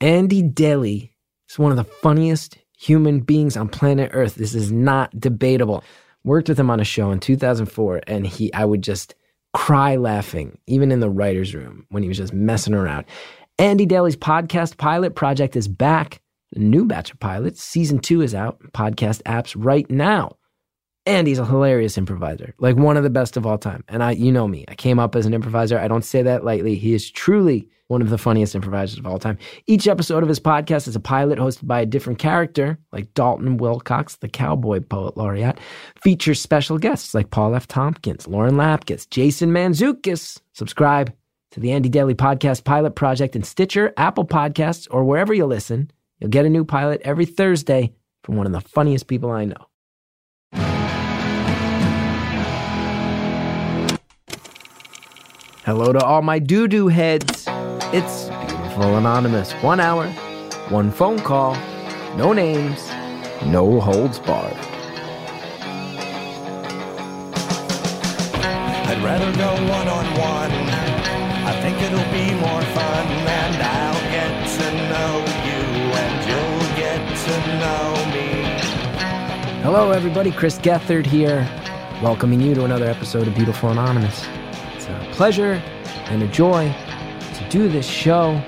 Andy Daly is one of the funniest human beings on planet Earth. This is not debatable. Worked with him on a show in 2004, and he, I would just cry laughing, even in the writer's room when he was just messing around. Andy Daly's podcast pilot project is back. The new batch of pilots, season two is out, podcast apps right now. Andy's a hilarious improviser, like one of the best of all time. And I, you know me, I came up as an improviser. I don't say that lightly. He is truly one of the funniest improvisers of all time. Each episode of his podcast is a pilot hosted by a different character, like Dalton Wilcox, the cowboy poet laureate, features special guests like Paul F. Tompkins, Lauren Lapkus, Jason Mantzoukas. Subscribe to the Andy Daly Podcast Pilot Project in Stitcher, Apple Podcasts, or wherever you listen. You'll get a new pilot every Thursday from one of the funniest people I know. Hello to all my doo doo heads. It's Beautiful Anonymous. One hour, one phone call, no names, no holds barred. I'd rather go one on one. I think it'll be more fun, and I'll get to know you, and you'll get to know me. Hello, everybody. Chris Gethard here, welcoming you to another episode of Beautiful Anonymous. It's a pleasure and a joy do this show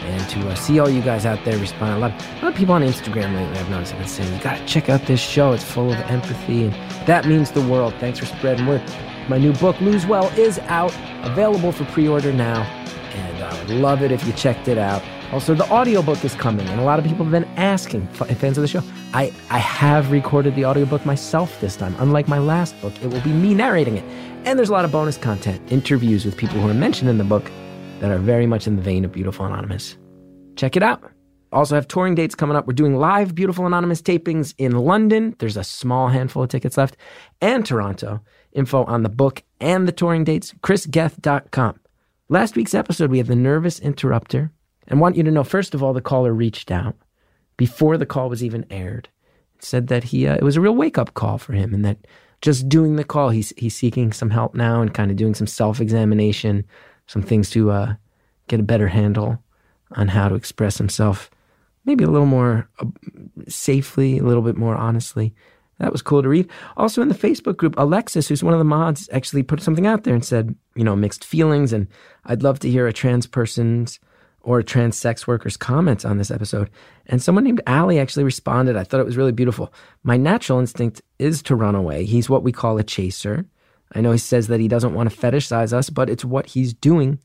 and to uh, see all you guys out there respond. A lot, a lot of people on Instagram lately, I've noticed, have been saying, you got to check out this show. It's full of empathy, and that means the world. Thanks for spreading word. My new book, Lose Well, is out, available for pre order now, and I would love it if you checked it out. Also, the audiobook is coming, and a lot of people have been asking, fans of the show. I, I have recorded the audiobook myself this time. Unlike my last book, it will be me narrating it. And there's a lot of bonus content, interviews with people who are mentioned in the book that are very much in the vein of Beautiful Anonymous. Check it out. Also have touring dates coming up. We're doing live Beautiful Anonymous tapings in London. There's a small handful of tickets left. And Toronto. Info on the book and the touring dates, chrisgeth.com. Last week's episode, we had the nervous interrupter. And want you to know, first of all, the caller reached out before the call was even aired. Said that he uh, it was a real wake up call for him, and that just doing the call, he's he's seeking some help now and kind of doing some self examination, some things to uh, get a better handle on how to express himself, maybe a little more uh, safely, a little bit more honestly. That was cool to read. Also in the Facebook group, Alexis, who's one of the mods, actually put something out there and said, you know, mixed feelings, and I'd love to hear a trans person's or a trans sex worker's comments on this episode. And someone named Allie actually responded. I thought it was really beautiful. My natural instinct is to run away. He's what we call a chaser. I know he says that he doesn't want to fetishize us, but it's what he's doing.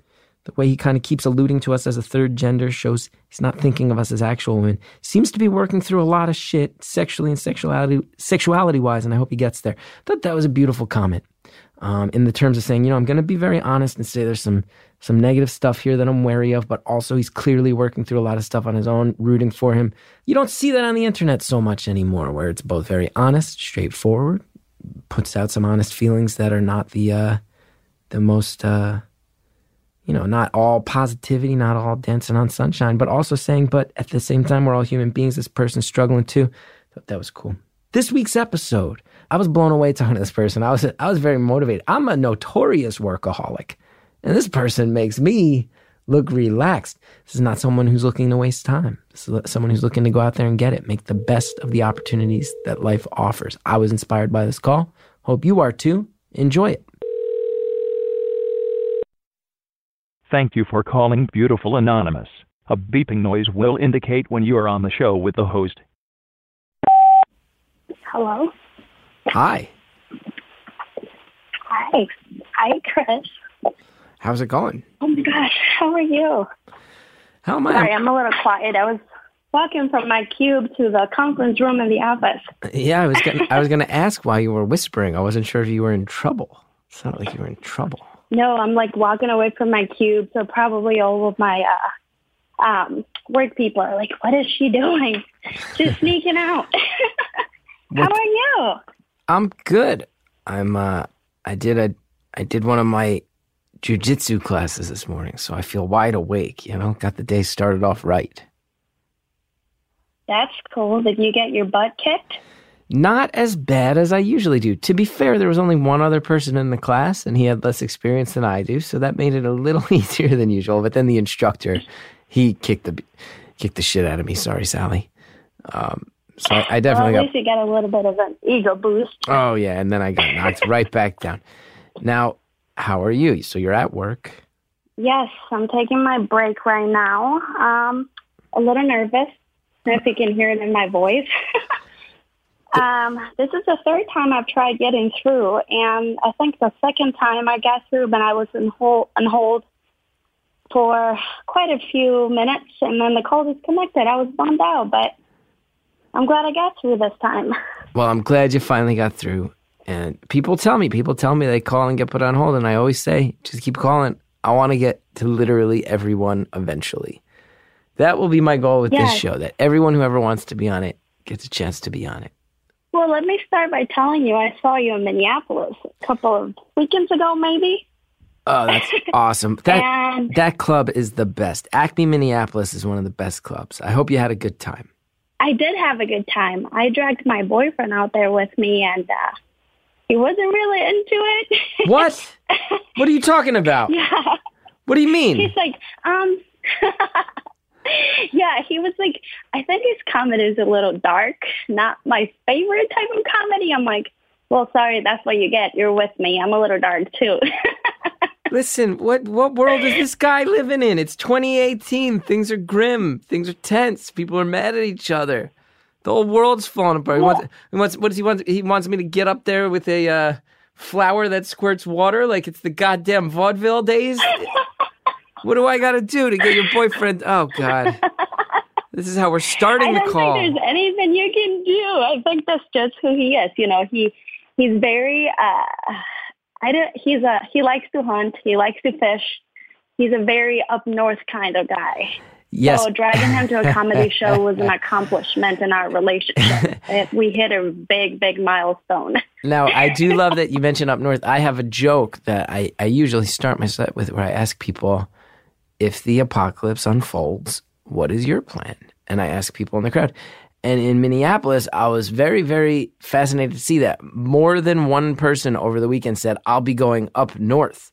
The way he kind of keeps alluding to us as a third gender shows he's not thinking of us as actual women. Seems to be working through a lot of shit sexually and sexuality sexuality wise, and I hope he gets there. Thought that was a beautiful comment. Um, in the terms of saying, you know, I'm going to be very honest and say there's some some negative stuff here that I'm wary of, but also he's clearly working through a lot of stuff on his own, rooting for him. You don't see that on the internet so much anymore, where it's both very honest, straightforward, puts out some honest feelings that are not the uh, the most uh, you know, not all positivity, not all dancing on sunshine, but also saying, but at the same time, we're all human beings. This person's struggling too. Thought that was cool. This week's episode, I was blown away talking to this person. I was I was very motivated. I'm a notorious workaholic, and this person makes me look relaxed. This is not someone who's looking to waste time. This is someone who's looking to go out there and get it, make the best of the opportunities that life offers. I was inspired by this call. Hope you are too. Enjoy it. Thank you for calling Beautiful Anonymous. A beeping noise will indicate when you are on the show with the host. Hello. Hi. Hi. Hi, Chris. How's it going? Oh my gosh, how are you? How am I? Sorry, I'm a little quiet. I was walking from my cube to the conference room in the office. Yeah, I was gonna, I was going to ask why you were whispering. I wasn't sure if you were in trouble. It sounded like you were in trouble. No, I'm like walking away from my cube, so probably all of my uh, um, work people are like, "What is she doing? She's sneaking out." how are you? I'm good. I'm uh I did a I did one of my jujitsu classes this morning, so I feel wide awake, you know, got the day started off right. That's cool. Did you get your butt kicked? Not as bad as I usually do. To be fair, there was only one other person in the class and he had less experience than I do, so that made it a little easier than usual. But then the instructor, he kicked the kicked the shit out of me. Sorry, Sally. Um, so I, I Well, definitely at got. least you get a little bit of an ego boost. Oh yeah, and then I got knocked right back down. Now, how are you? So you're at work. Yes, I'm taking my break right now. Um, a little nervous, if you can hear it in my voice. um, this is the third time I've tried getting through, and I think the second time I got through, but I was in hold, on hold for quite a few minutes, and then the call disconnected. I was bummed out, but I'm glad I got through this time. Well, I'm glad you finally got through. And people tell me, people tell me they call and get put on hold, and I always say, just keep calling. I want to get to literally everyone eventually. That will be my goal with this show. That everyone who ever wants to be on it gets a chance to be on it. Well, let me start by telling you I saw you in Minneapolis a couple of weekends ago, maybe. Oh, that's awesome. That And that club is the best. Acme Minneapolis is one of the best clubs. I hope you had a good time. I did have a good time. I dragged my boyfriend out there with me, and uh, he wasn't really into it. What? what are you talking about? yeah, What do you mean? he's like, um, yeah, he was like, I think his comedy is a little dark, not my favorite type of comedy. I'm like, well, sorry, that's what you get. You're with me. I'm a little dark too. Listen, what what world is this guy living in? It's 2018. Things are grim. Things are tense. People are mad at each other. The whole world's falling apart. He wants, he wants what does he want? He wants me to get up there with a uh, flower that squirts water like it's the goddamn vaudeville days. what do I got to do to get your boyfriend? Oh God, this is how we're starting I the don't call. think there's anything you can do. I think that's just who he is. You know, he he's very uh I don't he's a he likes to hunt, he likes to fish. He's a very up north kind of guy. Yes, So dragging him to a comedy show was an accomplishment in our relationship. We hit a big, big milestone. Now, I do love that you mentioned up north. I have a joke that I, I usually start my set with where I ask people, if the apocalypse unfolds, what is your plan? And I ask people in the crowd. And in Minneapolis, I was very, very fascinated to see that more than one person over the weekend said, I'll be going up north.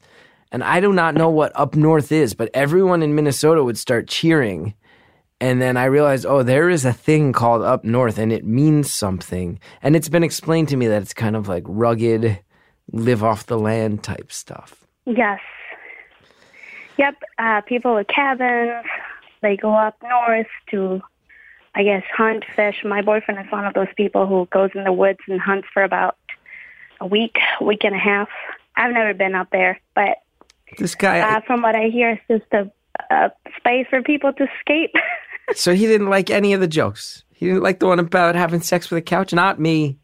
And I do not know what up north is, but everyone in Minnesota would start cheering. And then I realized, oh, there is a thing called up north and it means something. And it's been explained to me that it's kind of like rugged, live off the land type stuff. Yes. Yep. Uh, people with cabins, they go up north to, I guess, hunt, fish. My boyfriend is one of those people who goes in the woods and hunts for about a week, week and a half. I've never been up there, but This guy, uh, from what I hear, is just a, a space for people to escape. so he didn't like any of the jokes. He didn't like the one about having sex with a couch. Not me.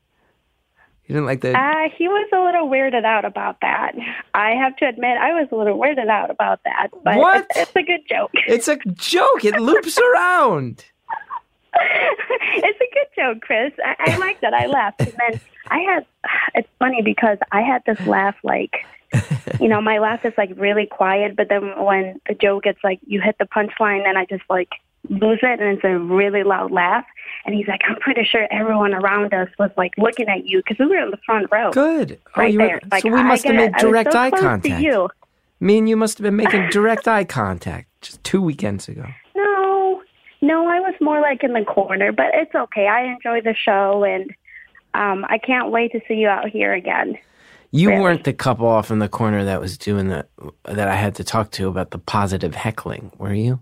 He didn't like the. Uh, he was a little weirded out about that. I have to admit, I was a little weirded out about that. But What? It's, it's a good joke. It's a joke. It loops around. it's a good joke, Chris. I, I liked it. I laughed. And then I had, it's funny because I had this laugh like, you know, my laugh is like really quiet, but then when the joke gets like, you hit the punchline, then I just like lose it and it's a really loud laugh. And he's like, I'm pretty sure everyone around us was like looking at you because we were in the front row. Good. Oh, Right you there. were, Like, so we I must have made I direct so eye contact. you. Me and you must have been making direct eye contact just two weekends ago. No, no, I was more like in the corner, but it's okay. I enjoy the show, and um, I can't wait to see you out here again. You Really? weren't the couple off in the corner that was doing the that I had to talk to about the positive heckling, were you?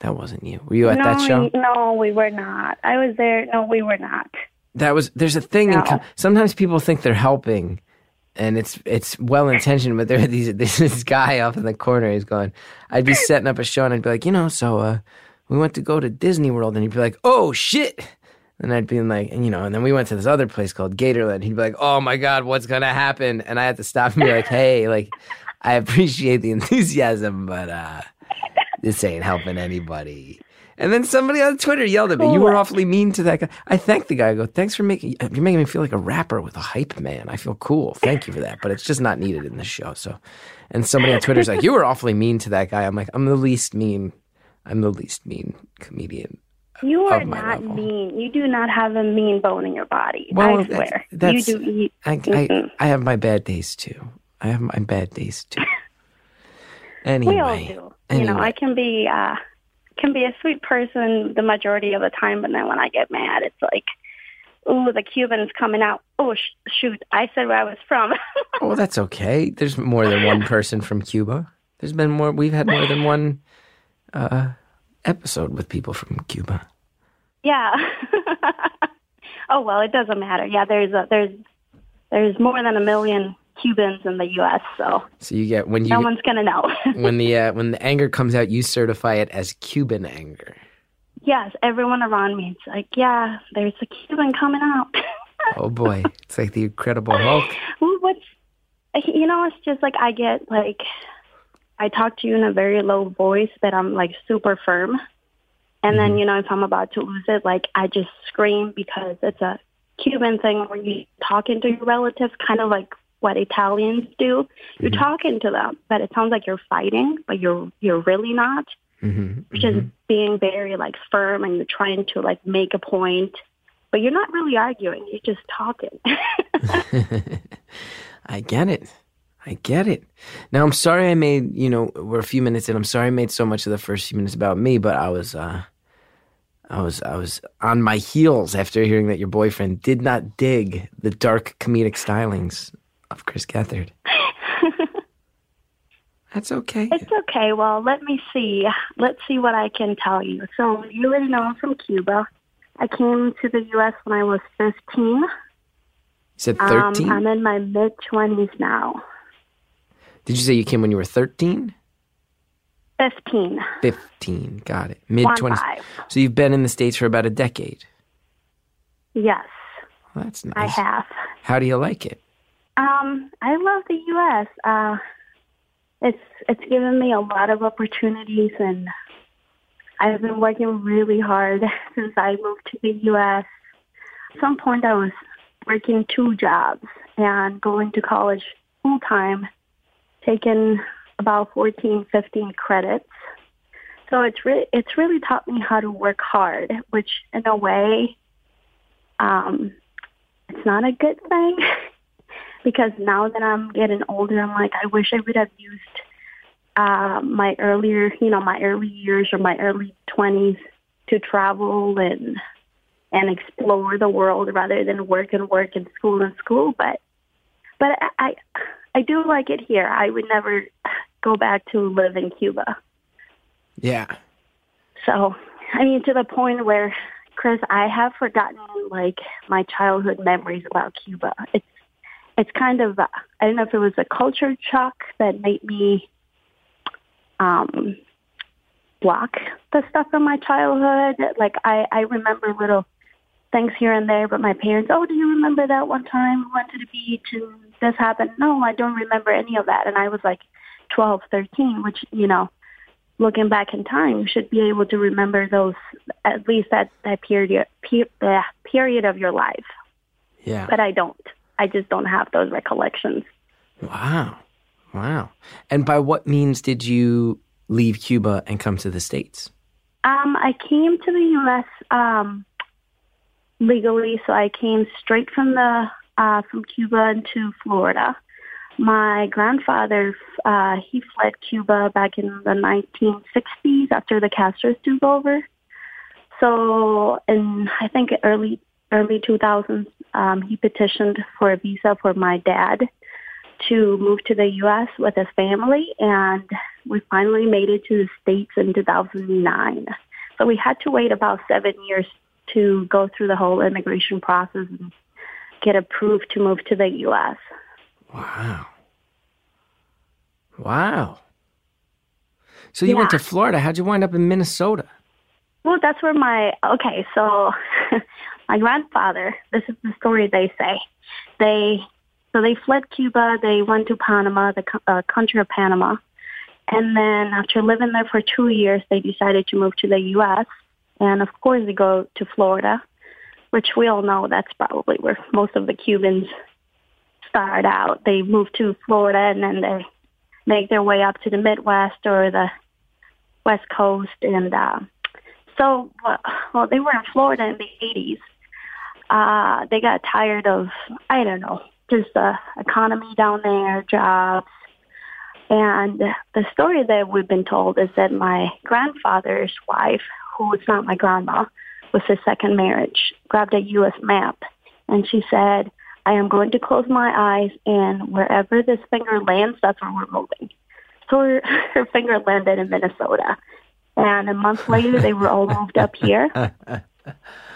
That wasn't you. Were you at no, that show? no, we were not. I was there. No, we were not. That was. There's a thing. No. com- sometimes people think they're helping, and it's it's well intentioned, but there are these there's this guy off in the corner. He's going. I'd be setting up a show, and I'd be like, you know, so uh, we went to go to Disney World, and he'd be like, oh shit. And I'd be like, and you know, and then we went to this other place called Gatorland. He'd be like, "Oh my God, what's gonna happen?" And I had to stop and be like, "Hey, like, I appreciate the enthusiasm, but uh, this ain't helping anybody." And then somebody on Twitter yelled at me, "You were awfully mean to that guy." I thanked the guy. I go, "Thanks for making you're making me feel like a rapper with a hype man. I feel cool. Thank you for that." But it's just not needed in this show. So, and somebody on Twitter's like, "You were awfully mean to that guy." I'm like, "I'm the least mean. I'm the least mean comedian." You are not level. mean. You do not have a mean bone in your body. Well, I swear. that's- you do. You, I, I. I have my bad days too. I have my bad days too. Anyway, we all do. You know. I can be uh, can be a sweet person the majority of the time, but then when I get mad, it's like, ooh, the Cuban's coming out. Oh sh- shoot, I said where I was from. Oh, that's okay. There's more than one person from Cuba. There's been more. We've had more than one uh, episode with people from Cuba. yeah. oh well, it doesn't matter. Yeah, there's a, there's there's more than a million Cubans in the U.S., so So you get when you no one's gonna know. when the uh, when the anger comes out, you certify it as Cuban anger. yes, everyone around me, it's like, yeah, there's a Cuban coming out. Oh boy, it's like the Incredible Hulk. What's you know, it's just like I get like I talk to you in a very low voice, but I'm like super firm. And then mm-hmm. you know, if I'm about to lose it, like I just scream because it's a Cuban thing where you talking to your relatives, kind of like what Italians do. You're mm-hmm. talking to them, but it sounds like you're fighting, but you're you're really not. hmm You're just mm-hmm. being very like firm, and you're trying to like make a point, but you're not really arguing. You're just talking. I get it. I get it. Now I'm sorry I made, you know, we're a few minutes in. I'm sorry I made so much of the first few minutes about me, but I was uh I was I was on my heels after hearing that your boyfriend did not dig the dark comedic stylings of Chris Gethard. That's okay. It's okay. Well, let me see. Let's see what I can tell you. So you already know I'm from Cuba. I came to the U.S. when I was 15. You said Um, I'm in my mid 20s now. Did you say you came when you were 13? 15. 15. Got it. Mid One 20s. So you've been in the States for about a decade. Yes, Well, that's nice. I have. How do you like it? Um, I love the U.S. Uh, it's it's given me a lot of opportunities, and I've been working really hard since I moved to the U.S. At some point, I was working two jobs and going to college full time, taking about 14, 15 credits. So it's really it's really taught me how to work hard, which in a way, um, it's not a good thing. because now that I'm getting older, I'm like, I wish I would have used uh, my earlier, you know, my early years or my early 20s to travel and and explore the world rather than work and work and school and school. But but I I, do like it here. I would never go back to live in Cuba. Yeah. So, I mean, to the point where, Chris, I have forgotten like my childhood memories about Cuba. It's it's kind of I don't know if it was a culture shock that made me um, block the stuff from my childhood. Like I I remember little things here and there, but my parents, oh, do you remember that one time we went to the beach and this happened? No, I don't remember any of that. And I was like twelve, thirteen, which you know looking back in time, you should be able to remember those at least that that period pe- uh, period of your life. Yeah. But I don't. I just don't have those recollections. Wow. Wow. And by what means did you leave Cuba and come to the States? Um, I came to the U.S. Um, legally, so I came straight from the uh, from Cuba into Florida. My grandfather, uh, he fled Cuba back in the 1960s after the Castro took over. So, in I think early early 2000s, um, he petitioned for a visa for my dad to move to the U.S. with his family, and we finally made it to the States in 2009. So we had to wait about seven years to go through the whole immigration process and get approved to move to the U.S. Wow. Wow. So you went to Florida. How'd you wind up in Minnesota? Well, that's where my okay. So my grandfather. This is the story they say. They so they fled Cuba. They went to Panama, the uh, country of Panama, and then after living there for two years, they decided to move to the U.S. And of course, they go to Florida, which we all know that's probably where most of the Cubans start out. They move to Florida, and then they make their way up to the Midwest or the West Coast, and uh, so, well, they were in Florida in the 80s. Uh, they got tired of, I don't know, just the economy down there, jobs. And the story that we've been told is that my grandfather's wife, who is not my grandma, was his second marriage, grabbed a U.S. map, and she said, I am going to close my eyes, and wherever this finger lands, that's where we're moving. So her, her finger landed in Minnesota. And a month later, they were all moved up here.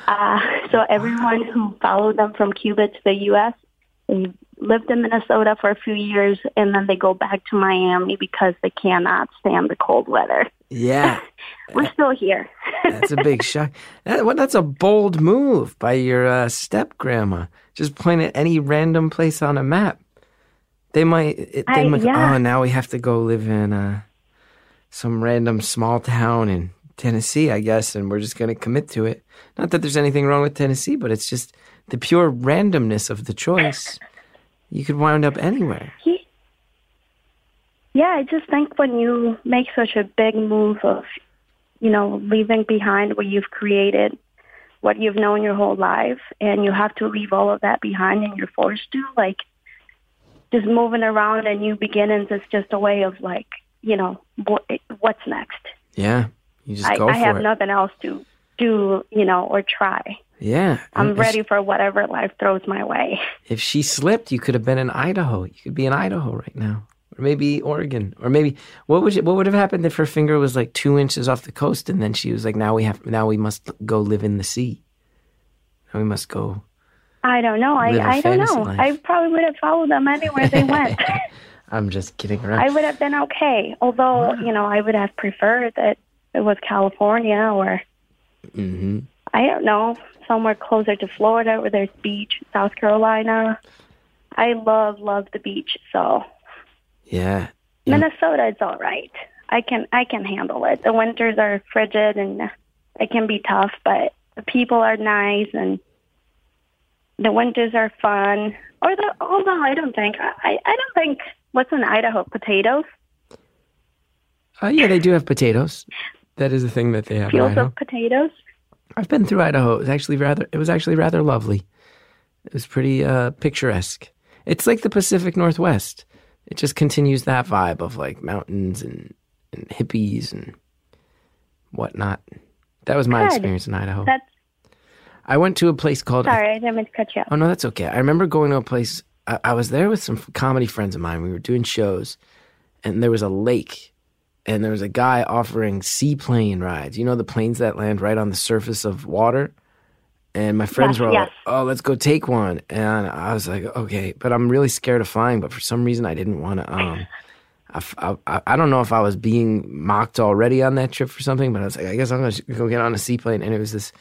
Uh, so everyone who followed them from Cuba to the U.S., they lived in Minnesota for a few years, and then they go back to Miami because they cannot stand the cold weather. Yeah. We're still here. That's a big shock. That, well, that's a bold move by your uh, step grandma. Just point at any random place on a map. They might. It, they I- might. yeah. Oh, now we have to go live in uh, some random small town in Tennessee, I guess, and we're just going to commit to it. Not that there's anything wrong with Tennessee, but it's just the pure randomness of the choice. You could wind up anywhere. He- Yeah, I just think when you make such a big move of, you know, leaving behind what you've created, what you've known your whole life, and you have to leave all of that behind and you're forced to, like, just moving around and new beginnings is just a way of, like, you know, what, what's next? Yeah, you just I, go I have it. nothing else to do, you know, or try. yeah, I'm ready for whatever life throws my way. If she slipped, you could have been in Idaho. You could be in Idaho right now, or maybe Oregon, or maybe what would you, what would have happened if her finger was like two inches off the coast, and then she was like, "Now we have, now we must go live in the sea. Now we must go." I don't know. I, I don't know. life. I probably would have followed them anywhere they went. I'm just kidding around. I would have been okay. Although, you know, I would have preferred that it was California or hmm I don't know, somewhere closer to Florida where there's beach, South Carolina. I love love the beach, so Yeah, Yeah. Minnesota is all right. I can I can handle it. The winters are frigid and it can be tough, but the people are nice and the winters are fun. Or the although I don't think I I don't think what's in Idaho potatoes uh, yeah, they do have potatoes. That is the thing that they have fields of potatoes. I've been through Idaho. It was actually rather it was actually rather lovely. It was pretty uh, picturesque. It's like the Pacific Northwest. It just continues that vibe of like mountains and, and hippies and whatnot. That was my Good. experience in Idaho. That's I went to a place called sorry, I didn't mean to cut you off. Oh no, that's okay. I remember going to a place. I, I was there with some comedy friends of mine. We were doing shows, and there was a lake, and there was a guy offering seaplane rides. You know the planes that land right on the surface of water. And my friends Yes, were all yes. like, "Oh, let's go take one." And I was like, "Okay," but I'm really scared of flying. But for some reason, I didn't want to. Um, I, I- I don't know if I was being mocked already on that trip for something, but I was like, I guess I'm going to go get on a seaplane. And it was this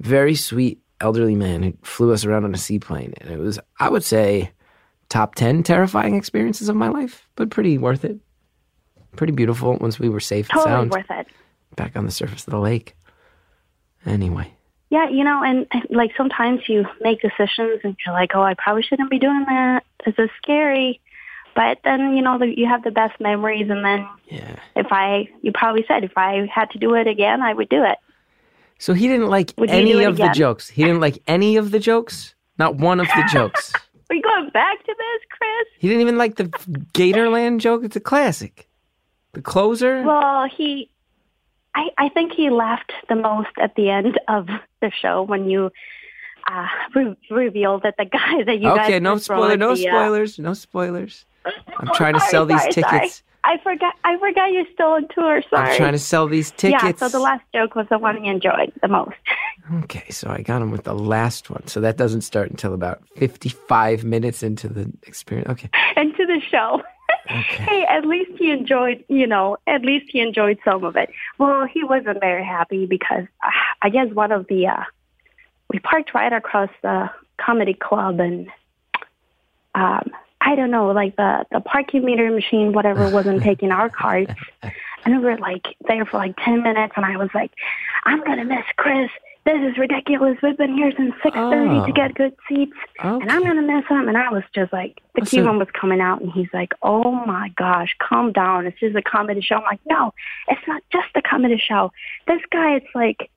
very sweet elderly man who flew us around on a seaplane. And it was, I would say, top 10 terrifying experiences of my life, but pretty worth it. Pretty beautiful once we were safe and Totally sound worth it. back on the surface of the lake. Anyway, Yeah, you know, and, and like sometimes you make decisions and you're like, oh, I probably shouldn't be doing that. This is scary. But then, you know, the, you have the best memories. And then yeah. if I, you probably said, if I had to do it again, I would do it. So he didn't like Would any of the jokes. He didn't like any of the jokes. Not one of the jokes. Are you going back to this, Chris? He didn't even like the Gatorland joke. It's a classic. The closer. Well, he, I, I think he laughed the most at the end of the show when you uh, re- revealed that the guy that you guys okay, no spoiler, no the, uh, spoilers, no spoilers. I'm trying to sorry, sell these sorry, sorry. tickets. I forgot. I forgot you're still on tour. Sorry. I'm trying to sell these tickets. Yeah. So the last joke was the one he enjoyed the most. Okay, so I got him with the last one. So that doesn't start until about 55 minutes into the experience. Okay. Into the show. Okay. hey, at least he enjoyed, you know, at least he enjoyed some of it. Well, he wasn't very happy because uh, I guess one of the, uh, we parked right across the comedy club and, um, I don't know, like the, the parking meter machine, whatever, wasn't taking our cards. And we were like there for like 10 minutes and I was like, I'm going to miss Chris. This is ridiculous. We've been here since 6.30 Oh. to get oh. good seats and I'm gonna miss him. And I was just like, the Oh, so- Cuban was coming out, and he's like, "Oh my gosh, calm down. It's just a comedy show." I'm like, "No, it's not just a comedy show. This guy, it's like,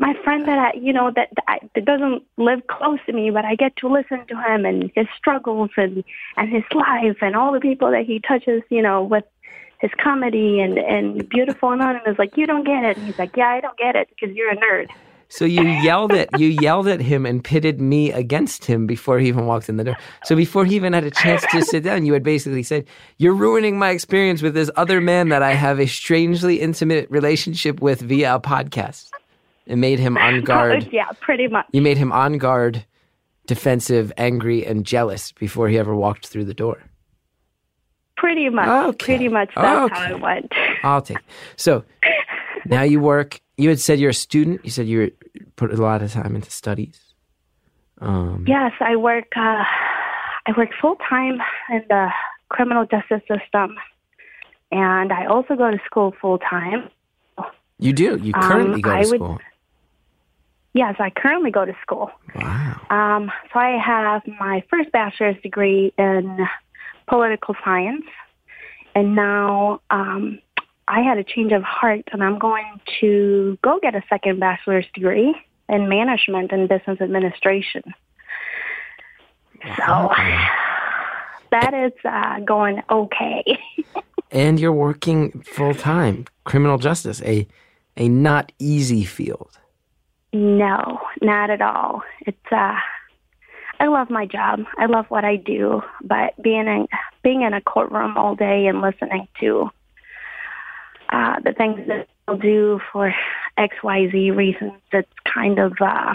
my friend that I, you know, that, that, I, that doesn't live close to me, but I get to listen to him and his struggles and and his life and all the people that he touches, you know, with his comedy and and beautiful and on and anonymous. Like you don't get it. And he's like, yeah, I don't get it because you're a nerd. So you yelled at you yelled at him and pitted me against him before he even walked in the door. So before he even had a chance to sit down, you had basically said, "You're ruining my experience with this other man that I have a strangely intimate relationship with via a podcast." It made him on oh, guard. yeah, pretty much. You made him on guard, defensive, angry, and jealous before he ever walked through the door. Pretty much. Okay. Pretty much that's how Okay. it went. I'll take. It. So now you work. You had said you're a student. You said you put a lot of time into studies. Um, Yes, I work. Uh, I work full time in the criminal justice system, and I also go to school full time. You do. You Um, currently go to I would- school. Yes, I currently go to school. Wow. Um, so I have my first bachelor's degree in political science, and now um, I had a change of heart, and I'm going to go get a second bachelor's degree in management and business administration. So that is uh, going okay. And you're working full time. Criminal justice, a a not easy field. No, not at all. It's uh I love my job. I love what I do, but being in being in a courtroom all day and listening to uh the things that people do for XYZ reasons, it's kind of uh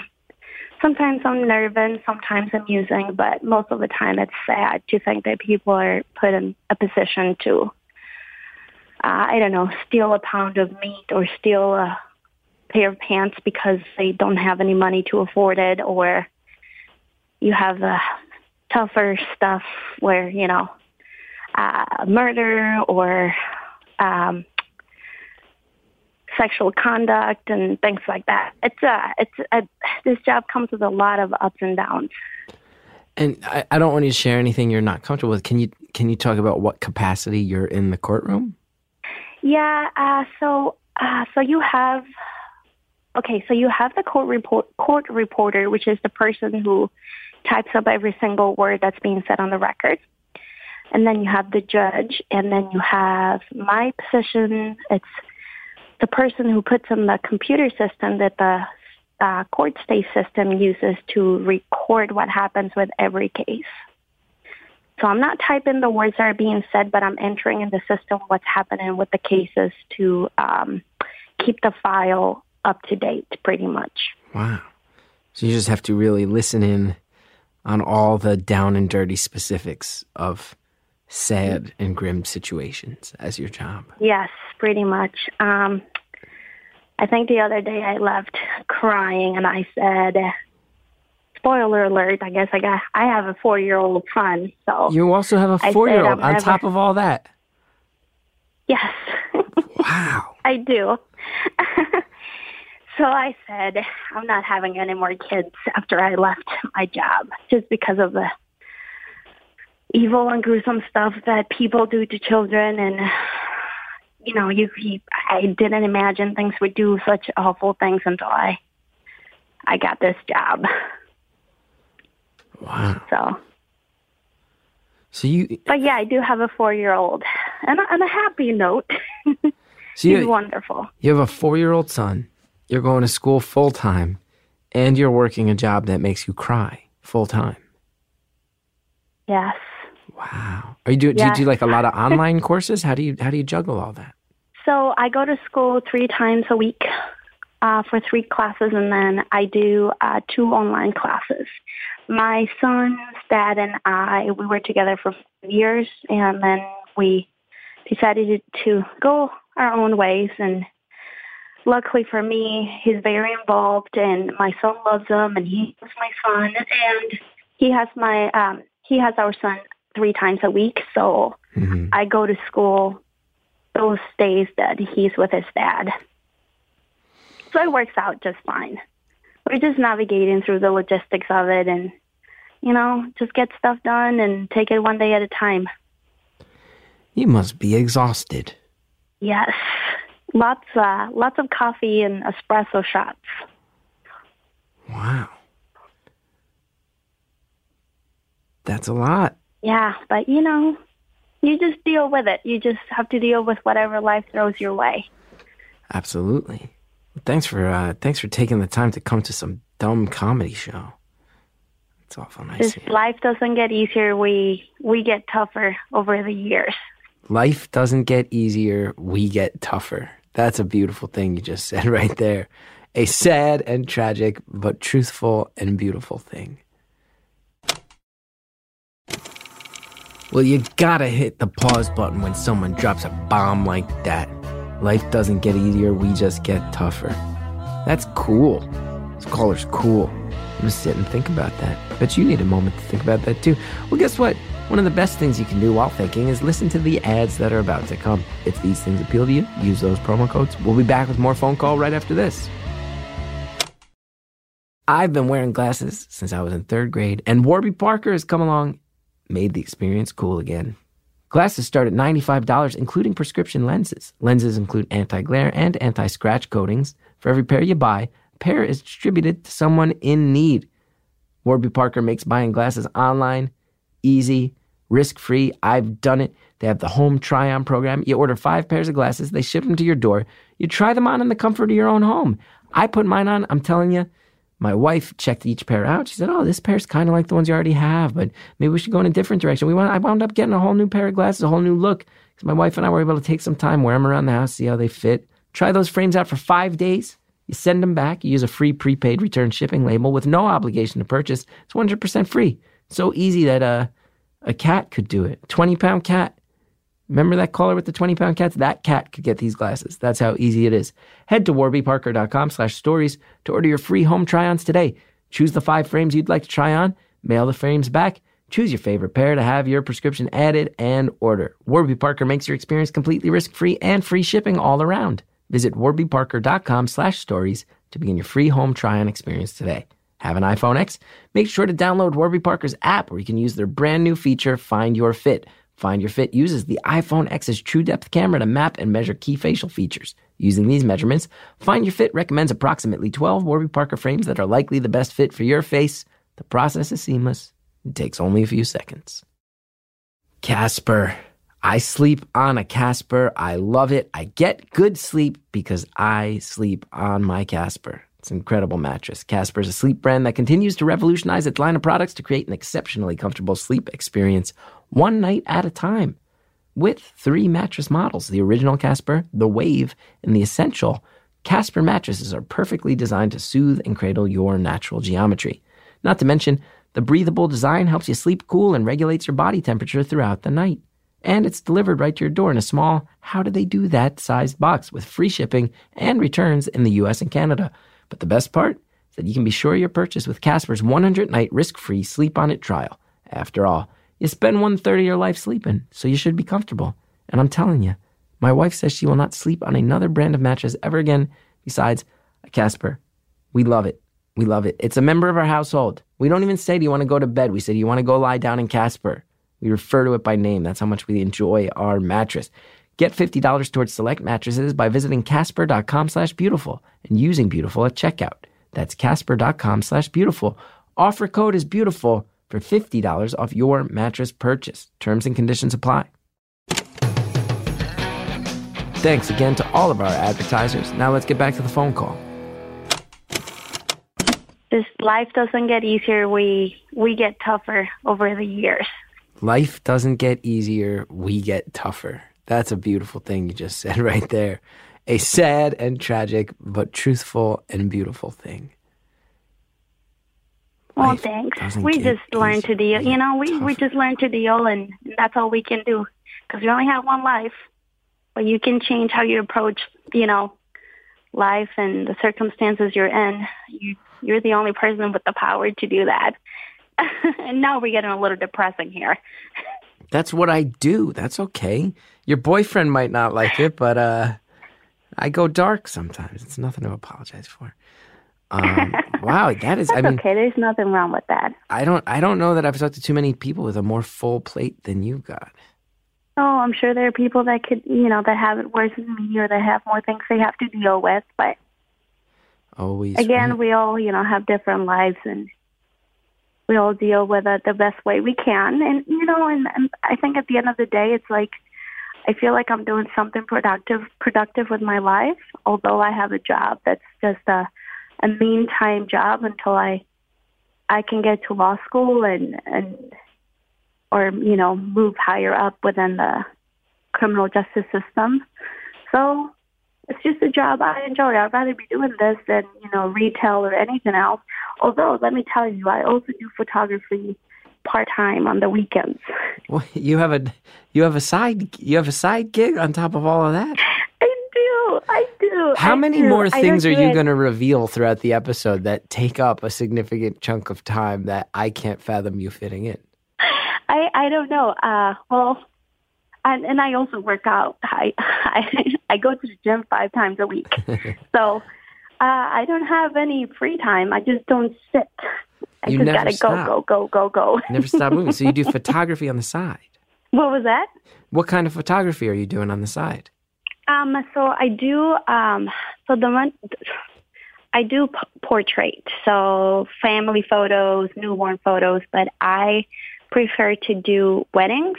sometimes I'm nervous, sometimes amusing, but most of the time it's sad to think that people are put in a position to uh, I don't know, steal a pound of meat or steal a pair of pants because they don't have any money to afford it or you have the tougher stuff where you know uh, murder or um, sexual conduct and things like that it's uh it's uh this job comes with a lot of ups and downs And I, I don't want you to share anything you're not comfortable with. Can you can you talk about what capacity you're in the courtroom? Yeah, uh, so uh, so you have okay, so you have the court report court reporter, which is the person who types up every single word that's being said on the record. And then you have the judge, and then you have my position. It's the person who puts in the computer system that the uh, court state system uses to record what happens with every case. So I'm not typing the words that are being said, but I'm entering in the system what's happening with the cases to um, keep the file up to date, pretty much. Wow. So you just have to really listen in on all the down and dirty specifics of sad and grim situations as your job. Yes, pretty much. Um, I think the other day I left crying, and I said, "Spoiler alert! I guess I got I have a four year old son, so You also have a four year old on never- top of all that. yes." Wow. I do. so I said, I'm not having any more kids after I left my job just because of the evil and gruesome stuff that people do to children. And, you know, you, you I didn't imagine things would do such awful things until I, I got this job. Wow. So, So you but yeah, I do have a four year old. And on a happy note, so he's you, wonderful. you have a four year old son, you're going to school full time, and you're working a job that makes you cry full time. Yes. Wow. Are you do do you do like a lot of online courses? How do you how do you juggle all that? So I go to school three times a week uh, for three classes, and then I do uh, two online classes. My son's dad and I, we were together for five years, and then we decided to go our own ways. And luckily for me, he's very involved, and my son loves him, and he loves my son, and he has my um, he has our son three times a week. So mm-hmm. I go to school those days that he's with his dad. So it works out just fine. We're just navigating through the logistics of it and, you know, just get stuff done and take it one day at a time. You must be exhausted. Yes. Lots uh, lots of coffee and espresso shots. Wow. That's a lot. Yeah, but you know, you just deal with it. You just have to deal with whatever life throws your way. Absolutely. Thanks for uh, thanks for taking the time to come to some dumb comedy show. It's awful nice. This life doesn't get easier. We we get tougher over the years. Life doesn't get easier, we get tougher. That's a beautiful thing you just said right there. A sad and tragic, but truthful and beautiful thing. Well, you gotta hit the pause button when someone drops a bomb like that. Life doesn't get easier, we just get tougher. That's cool. This caller's cool. I'm gonna sit and think about that. Bet you need a moment to think about that too. Well, guess what? One of the best things you can do while thinking is listen to the ads that are about to come. If these things appeal to you, use those promo codes. We'll be back with more phone call right after this. I've been wearing glasses since I was in third grade, and Warby Parker has come along, made the experience cool again. Glasses start at $95, including prescription lenses. Lenses include anti glare and anti scratch coatings. For every pair you buy, a pair is distributed to someone in need. Warby Parker makes buying glasses online easy, risk free. I've done it. They have the home try on program. You order five pairs of glasses, they ship them to your door. You try them on in the comfort of your own home. I put mine on, I'm telling you. My wife checked each pair out. She said, "Oh, this pair's kind of like the ones you already have, but maybe we should go in a different direction." We went. I wound up getting a whole new pair of glasses, a whole new look, because my wife and I were able to take some time, wear them around the house, see how they fit. Try those frames out for five days. You send them back. You use a free prepaid return shipping label with no obligation to purchase. It's 100% free. So easy that uh, a cat could do it. 20 pound cat. Remember that caller with the 20 pound cats? That cat could get these glasses. That's how easy it is. Head to warbyparker.com slash stories to order your free home try-ons today. Choose the five frames you'd like to try on, mail the frames back, choose your favorite pair to have your prescription added, and order. Warby Parker makes your experience completely risk-free and free shipping all around. Visit warbyparker.com slash stories to begin your free home try-on experience today. Have an iPhone X? Make sure to download Warby Parker's app where you can use their brand new feature, Find Your Fit. Find Your Fit uses the iPhone X's true depth camera to map and measure key facial features. Using these measurements, Find Your Fit recommends approximately 12 Warby Parker frames that are likely the best fit for your face. The process is seamless. It takes only a few seconds. Casper. I sleep on a Casper. I love it. I get good sleep because I sleep on my Casper. It's an incredible mattress. Casper is a sleep brand that continues to revolutionize its line of products to create an exceptionally comfortable sleep experience one night at a time. With three mattress models the original Casper, the Wave, and the Essential, Casper mattresses are perfectly designed to soothe and cradle your natural geometry. Not to mention, the breathable design helps you sleep cool and regulates your body temperature throughout the night. And it's delivered right to your door in a small, how do they do that sized box with free shipping and returns in the US and Canada. But the best part is that you can be sure your purchase with Casper's 100 night risk free sleep on it trial. After all, you spend one third of your life sleeping, so you should be comfortable. And I'm telling you, my wife says she will not sleep on another brand of mattress ever again besides a Casper. We love it. We love it. It's a member of our household. We don't even say, Do you want to go to bed? We say, Do you want to go lie down in Casper? We refer to it by name. That's how much we enjoy our mattress. Get $50 towards select mattresses by visiting casper.com slash beautiful and using beautiful at checkout. That's casper.com slash beautiful. Offer code is beautiful for $50 off your mattress purchase. Terms and conditions apply. Thanks again to all of our advertisers. Now let's get back to the phone call. This life doesn't get easier. We we get tougher over the years. Life doesn't get easier, we get tougher. That's a beautiful thing you just said right there. A sad and tragic, but truthful and beautiful thing. Well, Life thanks. We just learn to deal. You know, we we just learn to deal, and that's all we can do because we only have one life. But you can change how you approach, you know, life and the circumstances you're in. You you're the only person with the power to do that. and now we're getting a little depressing here. That's what I do. That's okay. Your boyfriend might not like it, but uh, I go dark sometimes. It's nothing to apologize for. Um, wow, that is. I mean, okay. There's nothing wrong with that. I don't. I don't know that I've talked to too many people with a more full plate than you've got. Oh, I'm sure there are people that could, you know, that have it worse than me or that have more things they have to deal with. But Always. again, right? we all, you know, have different lives and we all deal with it the best way we can. And you know, and, and I think at the end of the day, it's like I feel like I'm doing something productive productive with my life. Although I have a job that's just a a meantime job until I I can get to law school and and or you know move higher up within the criminal justice system. So it's just a job I enjoy. I'd rather be doing this than you know retail or anything else. Although let me tell you, I also do photography part time on the weekends. Well, you have a you have a side you have a side gig on top of all of that. I do. I do. How I many do. more things are you going to reveal throughout the episode that take up a significant chunk of time that I can't fathom you fitting in? I I don't know. Uh, well, and and I also work out. I I I go to the gym five times a week, so uh, I don't have any free time. I just don't sit. I You just never gotta stop. go go go go go. Never stop moving. So you do photography on the side. What was that? What kind of photography are you doing on the side? Um, so I do. Um, so the one I do p- portrait, so family photos, newborn photos, but I prefer to do weddings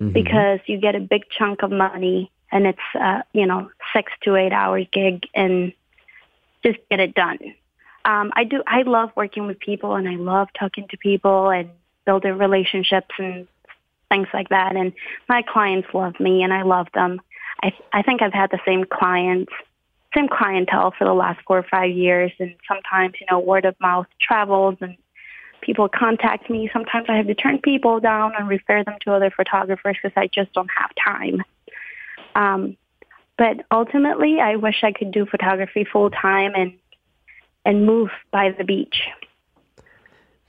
Mhm. because you get a big chunk of money and it's uh, you know six to eight hours gig and just get it done. Um, I do. I love working with people and I love talking to people and building relationships and things like that. And my clients love me and I love them. I I think I've had the same clients, same clientele for the last four or five years. And sometimes you know word of mouth travels and people contact me. Sometimes I have to turn people down and refer them to other photographers because I just don't have time. Um, but ultimately, I wish I could do photography full time and and move by the beach.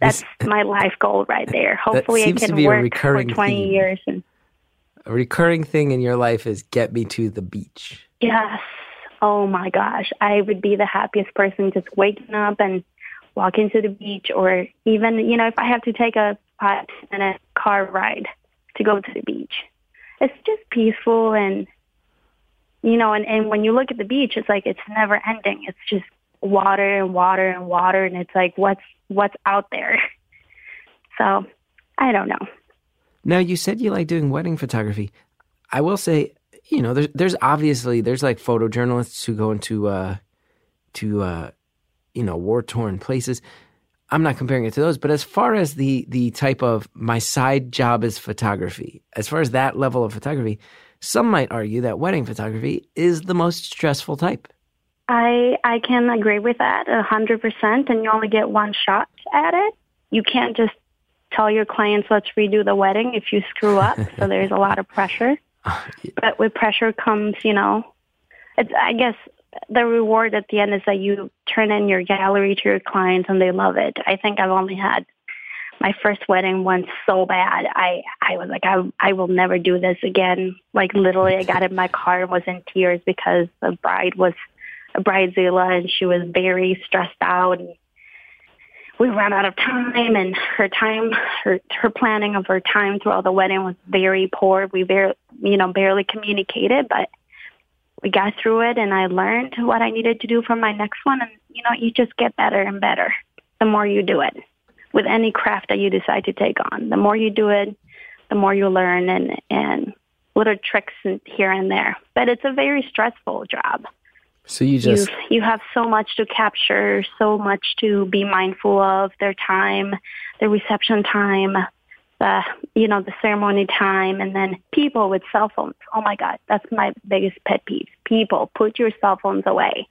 That's This- my life goal right there. Hopefully, I seems to can work for 20 theme. years. And A recurring thing in your life is get me to the beach. yes, oh my gosh, I would be the happiest person just waking up and walking to the beach, or even you know if I have to take a five minute car ride to go to the beach. It's just peaceful and you know, and, and when you look at the beach, it's like it's never ending. It's just water and water and water, and it's like what's what's out there. So I don't know. Now you said you like doing wedding photography. I will say, you know, there's there's obviously there's like photojournalists who go into uh to uh you know war torn places. I'm not comparing it to those, but as far as the the type of my side job is photography, as far as that level of photography, some might argue that wedding photography is the most stressful type. I I can agree with that a hundred percent. And you only get one shot at it. You can't just tell your clients let's redo the wedding if you screw up. so there's a lot of pressure. Uh, but with pressure comes, you know, it's I guess the reward at the end is that you turn in your gallery to your clients and they love it. I think I've only had my first wedding went so bad. I I was like I I will never do this again. Like literally I got in my car and was in tears because the bride was a bridezilla and she was very stressed out and we ran out of time and her time her her planning of her time throughout the wedding was very poor. We barely you know barely communicated but we got through it and I learned what I needed to do for my next one. And you know you just get better and better the more you do it with any craft that you decide to take on. The more you do it the more you learn and and little tricks here and there. But it's a very stressful job. So you just you you have so much to capture, so much to be mindful of their time, the reception time, the you know the ceremony time, and then people with cell phones. Oh my God, that's my biggest pet peeve. People put your cell phones away.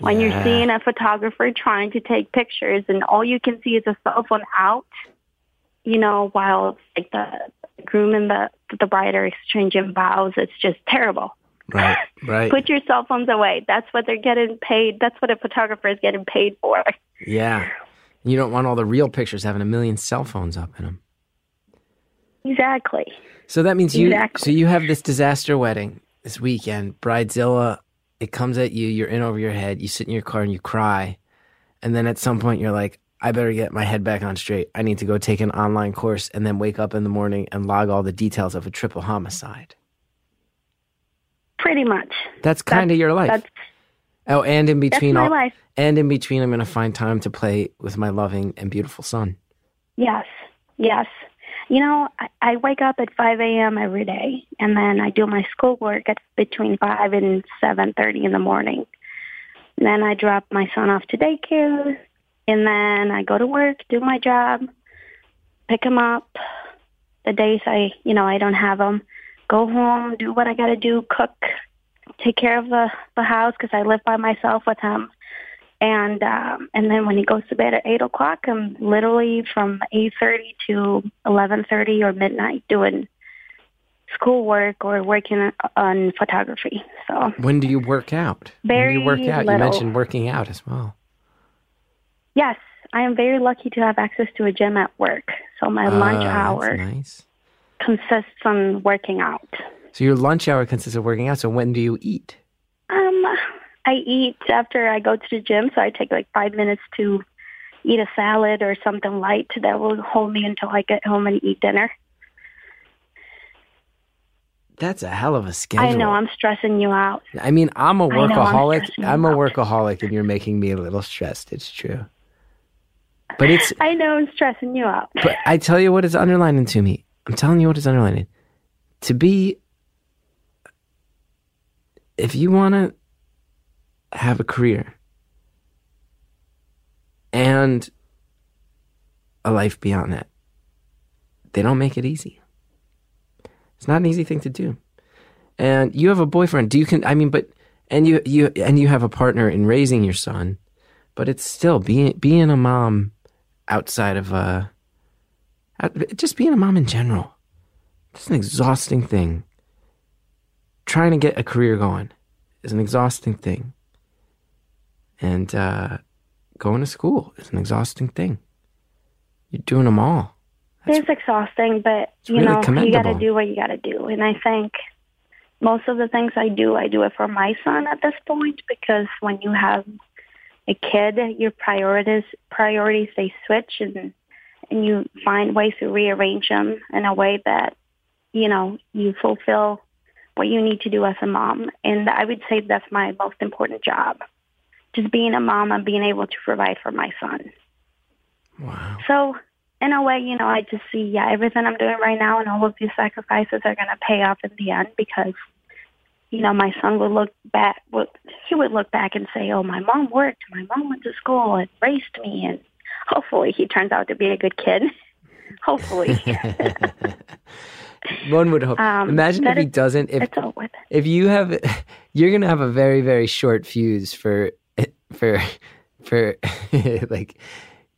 When Yeah. you're seeing a photographer trying to take pictures and all you can see is a cell phone out, you know, while like the groom and the the bride are exchanging vows, it's just terrible. right, right. Put your cell phones away. That's what they're getting paid. That's what a photographer is getting paid for. yeah. You don't want all the real pictures having a million cell phones up in them. Exactly. So that means you. Exactly. So you have this disaster wedding this weekend. Bridezilla, it comes at you. You're in over your head. You sit in your car and you cry, and then at some point you're like, "I better get my head back on straight. I need to go take an online course and then wake up in the morning and log all the details of a triple homicide." Pretty much. That's kind of your life. That's oh, and in that's between my all, life. and in between, I'm going to find time to play with my loving and beautiful son. Yes, yes. You know, I, I wake up at 5 a.m. every day, and then I do my schoolwork at between 5 and 7.30 in the morning. And then I drop my son off to daycare, and then I go to work, do my job, pick him up. The days I, you know, I don't have him, go home, do what I got to do, cook, take care of the the house because I live by myself with him. And um, and then when he goes to bed at eight o'clock, I'm literally from eight thirty to eleven thirty or midnight doing schoolwork or working on photography. So When do you work out? Very when do you work out? You mentioned working out as well. yes, I am very lucky to have access to a gym at work. So my lunch Ah, hour Nice. consists on working out. So your lunch hour consists of working out. So when do you eat? Um, I eat after I go to the gym, so I take like five minutes to eat a salad or something light that will hold me until I get home and eat dinner. That's a hell of a schedule. I know I'm stressing you out. I mean, I'm a know, I'm workaholic. I'm a workaholic, and you're making me a little stressed. It's true. But it's. I know I'm stressing you out. But I tell you what is underlining to me. I'm telling you what is underlining. To be. If you want to have a career and a life beyond that, they don't make it easy. It's not an easy thing to do. And you have a boyfriend. Do you can I mean but and you you and you have a partner in raising your son, but it's still being being a mom outside of uh just being a mom in general. It's an exhausting thing. Trying to get a career going is an exhausting thing. And uh going to school is an exhausting thing. You're doing them all. It's exhausting, but you really know you got to do what you got to do. And I think most of the things I do, I do it for my son at this point because when you have a kid, your priorities priorities they switch and and you find ways to rearrange them in a way that you know you fulfill what you need to do as a mom. And I would say that's my most important job, just being a mom and being able to provide for my son. Wow. So in a way, you know, I just see, yeah, everything I'm doing right now and all of these sacrifices are going to pay off in the end because, you know, my son would look back, would, he would look back and say, oh, my mom worked, my mom went to school and raised me, and hopefully he turns out to be a good kid. hopefully. One would hope. Um, Imagine if he doesn't. If it's all worth it. if you have, you're gonna have a very very short fuse for for for like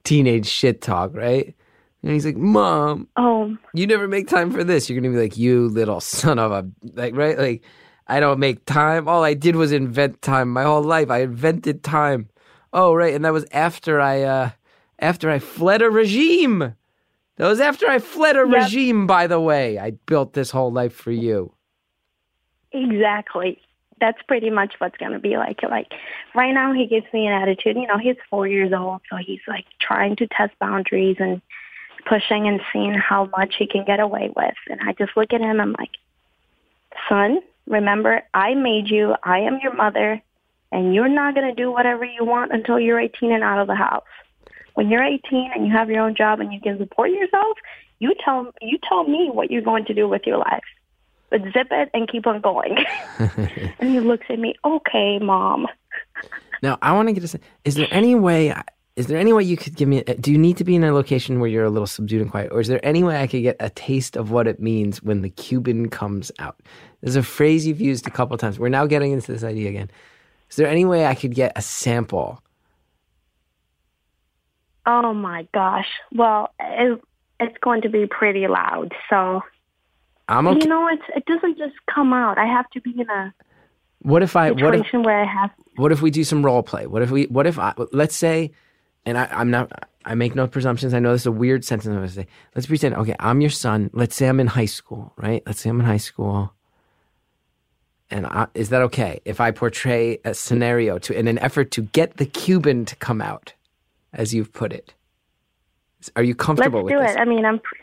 teenage shit talk, right? And he's like, "Mom, Oh, you never make time for this." You're gonna be like, "You little son of a like," right? Like, I don't make time. All I did was invent time. My whole life, I invented time. Oh, right, and that was after I uh after I fled a regime. That was after I fled a Yep. regime. By the way, I built this whole life for you. Exactly. That's pretty much what's to be like. Like right now, he gives me an attitude. You know, he's four years old, so he's like trying to test boundaries and pushing and seeing how much he can get away with. And I just look at him. And I'm like, son, remember, I made you. I am your mother, and you're not to do whatever you want until you're 18 and out of the house. When you're 18 and you have your own job and you can support yourself, you tell you tell me what you're going to do with your life but zip it and keep on going. and he looks at me, okay, mom. Now, I want to get a. Is there any way? Is there any way you could give me? Uh, do you need to be in a location where you're a little subdued and quiet, or is there any way I could get a taste of what it means when the Cuban comes out? There's a phrase you've used a couple times. We're now getting into this idea again. Is there any way I could get a sample? Oh my gosh. Well, it, it's going to be pretty loud. So, I'm okay. you know, it's, it doesn't just come out. I have to be in a what if I? What if? situation where I have, What if we do some role play? What if we? What if I? Let's say, and I, I'm not. I make no presumptions. I know this is a weird sentence I'm going to say. Let's pretend. Okay, I'm your son. Let's say I'm in high school, right? Let's say I'm in high school. And I, is that okay if I portray a scenario to in an effort to get the Cuban to come out, as you've put it? Are you comfortable let's with do this? it. I mean, I'm, pr-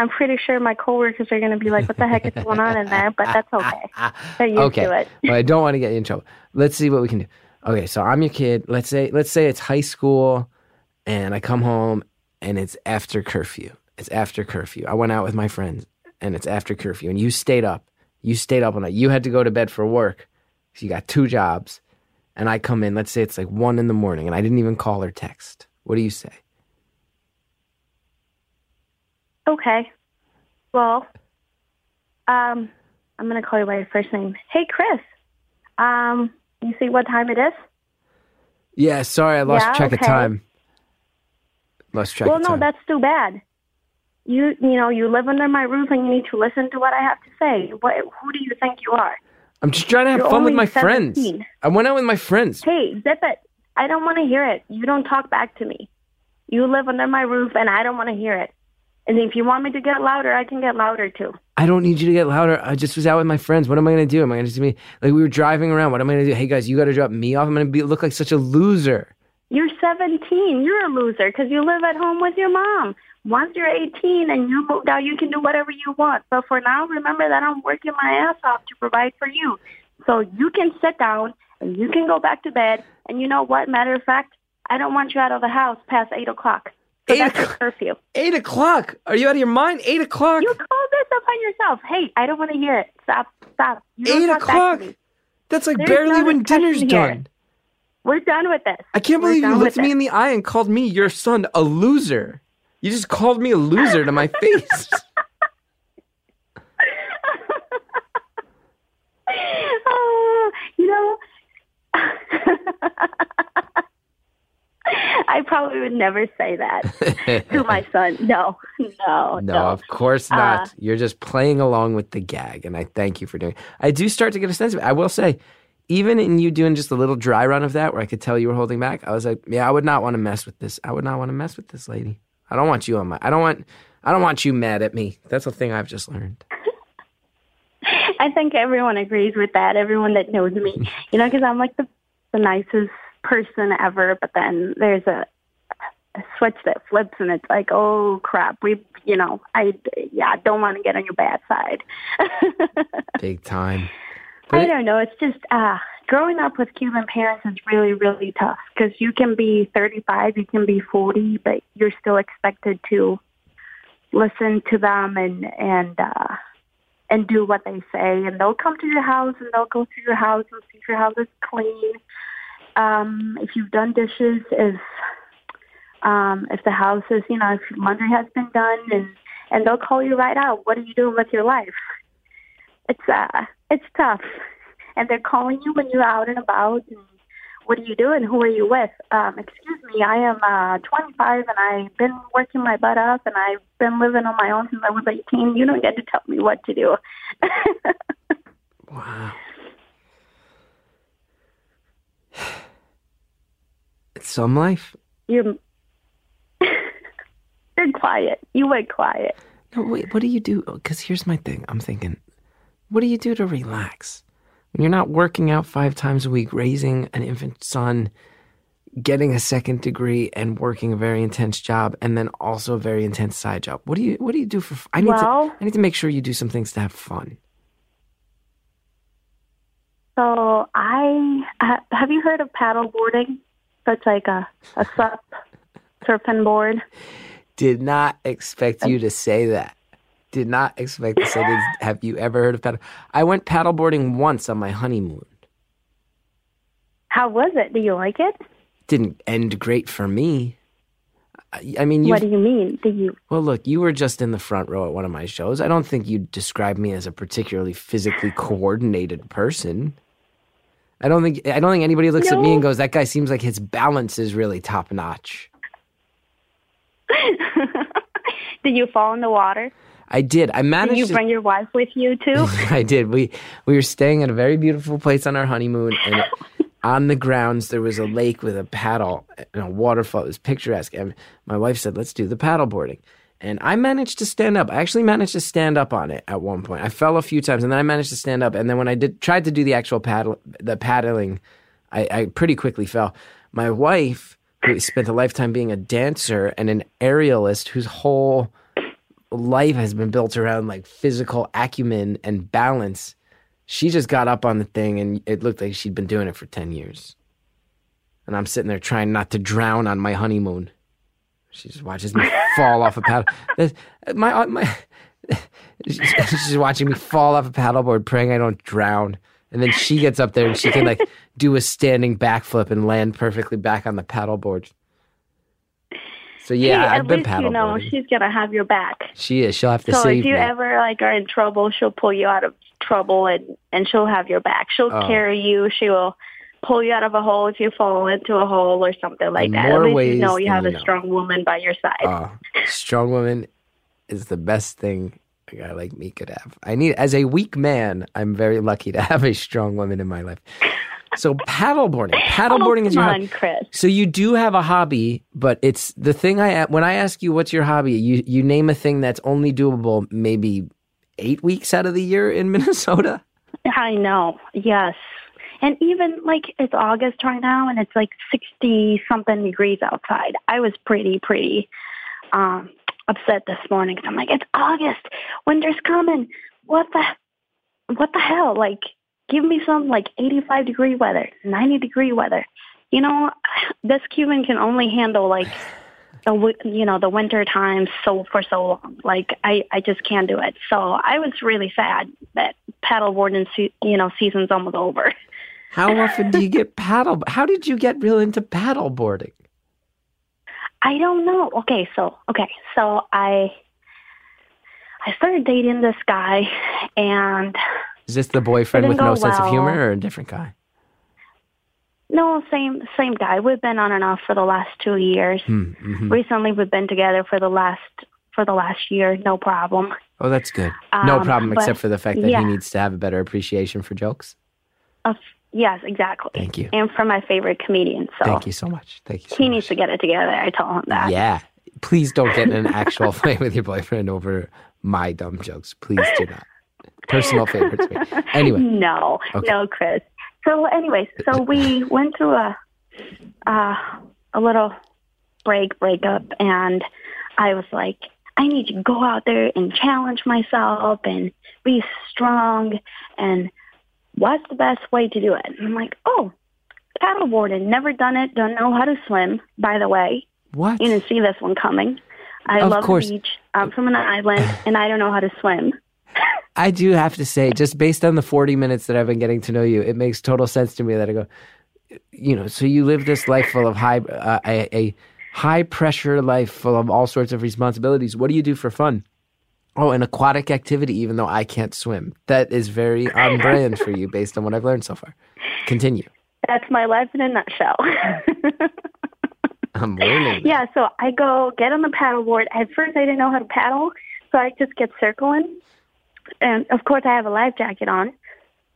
I'm pretty sure my coworkers are going to be like, what the heck is going on in there? But that's okay. They're used okay. to it. but I don't want to get you in trouble. Let's see what we can do. Okay, so I'm your kid. Let's say let's say it's high school, and I come home, and it's after curfew. It's after curfew. I went out with my friends and it's after curfew and you stayed up. You stayed up all night. You had to go to bed for work. So you got two jobs. And I come in, let's say it's like one in the morning and I didn't even call or text. What do you say? Okay. Well, um, I'm gonna call you by your first name. Hey, Chris. Um, you see what time it is? Yeah, sorry, I lost Yeah, track of okay. time. Lost track well, of no, that's too bad. You, you know, you live under my roof and you need to listen to what I have to say. What? Who do you think you are? I'm just trying to have You're fun with my friends. I went out with my friends. Hey, zip it. I don't want to hear it. You don't talk back to me. You live under my roof and I don't want to hear it. And if you want me to get louder, I can get louder too. I don't need you to get louder. I just was out with my friends. What am I going to do? Am I going to be like we were driving around? What am I going to do? Hey guys, you got to drop me off. I'm going to be look like such a loser. You're 17. You're a loser because you live at home with your mom. Once you're 18 and you moved out, you can do whatever you want. But for now, remember that I'm working my ass off to provide for you. So you can sit down and you can go back to bed. And you know what? Matter of fact, I don't want you out of the house past 8 o'clock. Eight o'clock? curfew. Eight o'clock. Are you out of your mind? Eight o'clock. You called this upon yourself. Hey, I don't want to hear it. Stop. Stop. You Eight talk back to o'clock. That's like There's barely no when dinner's here. done. We're done with this. I can't We're believe you looked me it. in the eye and called me your son a loser. You just called me a loser to my face. oh, you know, I probably would never say that to my son. No, no, No, no. of course Uh, not. You're just playing along with the gag, and I thank you for doing. it. I do start to get a sense of it. I will say, even in you doing just a little dry run of that, where I could tell you were holding back, I was like, yeah, I would not want to mess with this. I would not want to mess with this lady. I don't want you on my. I don't want. I don't want you mad at me. That's the thing I've just learned. I think everyone agrees with that. Everyone that knows me, you know, because I'm like the the nicest person ever. But then there's a, a switch that flips, and it's like, oh crap, we, you know, I yeah, don't want to get on your bad side. Big time. I But it- don't know. It's just uh, growing up with Cuban parents is really, really tough because you can be 35, you can be 40, but you're still expected to listen to them and and uh, and do what they say. And they'll come to your house and they'll go through your house and see if your house is clean. Um, if you've done dishes, if um, if the house is, you know, if laundry has been done, and and they'll call you right out. What are you doing with your life? It's uh, it's tough, and they're calling you when you're out and about. And what are you doing? Who are you with? Um, excuse me, I am uh, 25, and I've been working my butt off, and I've been living on my own since I was 18. You don't get to tell me what to do. Wow. It's some life. you're you're quiet. You went quiet. No, wait. What do you do? Oh, because here's my thing. I'm thinking, what do you do to relax when you're not working out five times a week, raising an infant son, getting a second degree, and working a very intense job, and then also a very intense side job? What do you What do you do for? I need Well- to. I need to make sure you do some things to have fun. So I ha- have you heard of paddle boarding? It's like a a sup surfing board. Did not expect you to say that. Did not expect to say this. Have you ever heard of paddle? I went paddleboarding once on my honeymoon. How was it? Do you like it? Didn't end great for me. I, I mean, you. What do you mean? Do you? Well, look, you were just in the front row at one of my shows. I don't think you'd describe me as a particularly physically coordinated person. I don't think I don't think anybody looks at me and goes, "That guy seems like his balance is really top notch." Did you fall in the water? I did. I Did managed. you to, bring your wife with you too? I did. We we were staying at a very beautiful place on our honeymoon, and on the grounds there was a lake with a paddle and a waterfall. It was picturesque. And my wife said, "Let's do the paddle boarding." And I managed to stand up. I actually managed to stand up on it at one point. I fell a few times, and then I managed to stand up. And then when I did tried to do the actual paddle, the paddling, I, I pretty quickly fell. My wife, who spent a lifetime being a dancer and an aerialist, whose whole life has been built around like physical acumen and balance. She just got up on the thing and it looked like she'd been doing it for 10 years. And I'm sitting there trying not to drown on my honeymoon. She just watches me fall off a paddle. My uh, my. She's watching me fall off a paddleboard, praying I don't drown. And then she gets up there and she can like do a standing backflip and land perfectly back on the paddleboard. So yeah, Hey, I've been least you know she's gonna have your back. She is. She'll have to So save if you me. ever like are in trouble, she'll pull you out of trouble and and she'll have your back. She'll Oh. carry you. She will pull you out of a hole if you fall into a hole or something like In that. more At least you know you have a strong woman by your side. Oh, strong woman is the best thing a guy like me could have. I need, as a weak man, I'm very lucky to have a strong woman in my life. So paddleboarding, oh, paddleboarding oh, is your on, Chris. So you do have a hobby, but it's the thing I when I ask you what's your hobby, you you name a thing that's only doable maybe eight weeks out of the year in Minnesota. I know. Yes. And even like it's August right now and it's like 60 something degrees outside. I was pretty, pretty um, upset this morning. 'cause I'm like, it's August. Winter's coming. What the, what the hell? Like, give me some like 85 degree weather, 90 degree weather. You know, this Cuban can only handle like the you know the winter time so for so long. Like I I just can't do it. So I was really sad that paddleboarding you know season's almost over. How often do you get paddle? How did you get real into paddleboarding? I don't know. Okay, so okay, so I I started dating this guy, and Is this the boyfriend with no go sense of humor or a different guy? no, same same guy. We've been on and off for the last two years. Hmm, mhm. Recently, we've been together for the last for the last year. No problem. Oh, that's good. No Um, problem, but- except for the fact that yeah. he needs to have a better appreciation for jokes. Uh, yes, exactly. Thank you. And for my favorite comedian. So Thank you so much. Thank you. So he much. needs to get it together. I told him that. Yeah. Please don't get in an actual fight with your boyfriend over my dumb jokes. Please do not. Personal favor to me. Anyway, No, Okay. no, Chris. So, anyways, so we went through a uh, a little break breakup, and I was like, I need to go out there and challenge myself and be strong. And what's the best way to do it? And I'm like, oh, paddleboarding. Never done it. Don't know how to swim. By the way, what? you didn't see this one coming. I Of love course. the beach. I'm from an island, and I don't know how to swim. I do have to say, just based on the 40 minutes that I've been getting to know you, it makes total sense to me that I go, you know, so you live this life full of high, uh, a, a high pressure life full of all sorts of responsibilities. What do you do for fun? Oh, an aquatic activity, even though I can't swim. That is very on brand for you based on what I've learned so far. Continue. That's my life in a nutshell. I'm learning. yeah, so I go get on the paddleboard. At first, I didn't know how to paddle, so I just get circling. And of course, I have a life jacket on.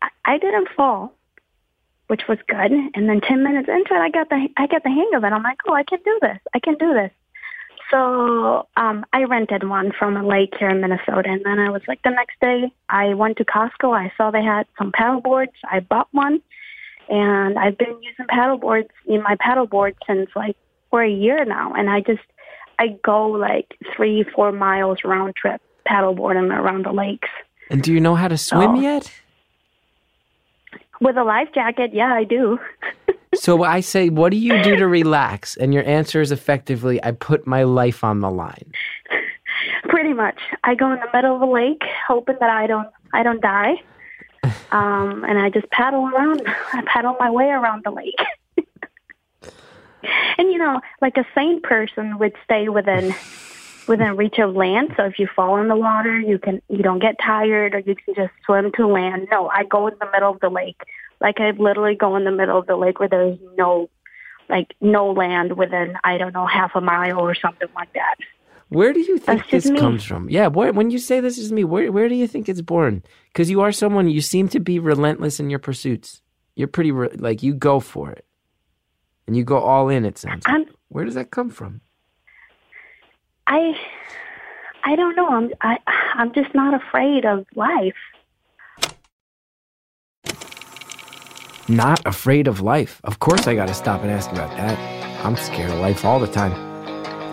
I, I didn't fall, which was good. And then ten minutes into it, I got the I got the hang of it. I'm like, oh, I can do this. I can do this. So um, I rented one from a lake here in Minnesota, and then I was like, the next day, I went to Costco. I saw they had some paddleboards. I bought one, and I've been using paddleboards in my paddleboard since like for a year now, and I just I go like three, four miles round trip paddleboarding around the lakes And do you know how to swim Oh. yet? with a life jacket. Yeah, I do. So I say, what do you do to relax? And your answer is effectively, I put my life on the line. Pretty much, I go in the middle of a lake, hoping that I don't I don't die, um, and I just paddle around. I paddle my way around the lake. and you know, like a sane person would stay within within reach of land. So if you fall in the water, you can you don't get tired, or you can just swim to land. No, I go in the middle of the lake. Like I literally go in the middle of the lake where there's no like no land within I don't know half a mile or something like that. Where do you think this me. comes from? Yeah, where, when you say this is me, where where do you think it's born? Because you are someone you seem to be relentless in your pursuits. You're pretty re- like you go for it, and you go all in. It sounds. Like. Where does that come from? I I don't know. I'm I I'm just not afraid of life. Not afraid of life. Of course, I got to stop and ask about that. I'm scared of life all the time.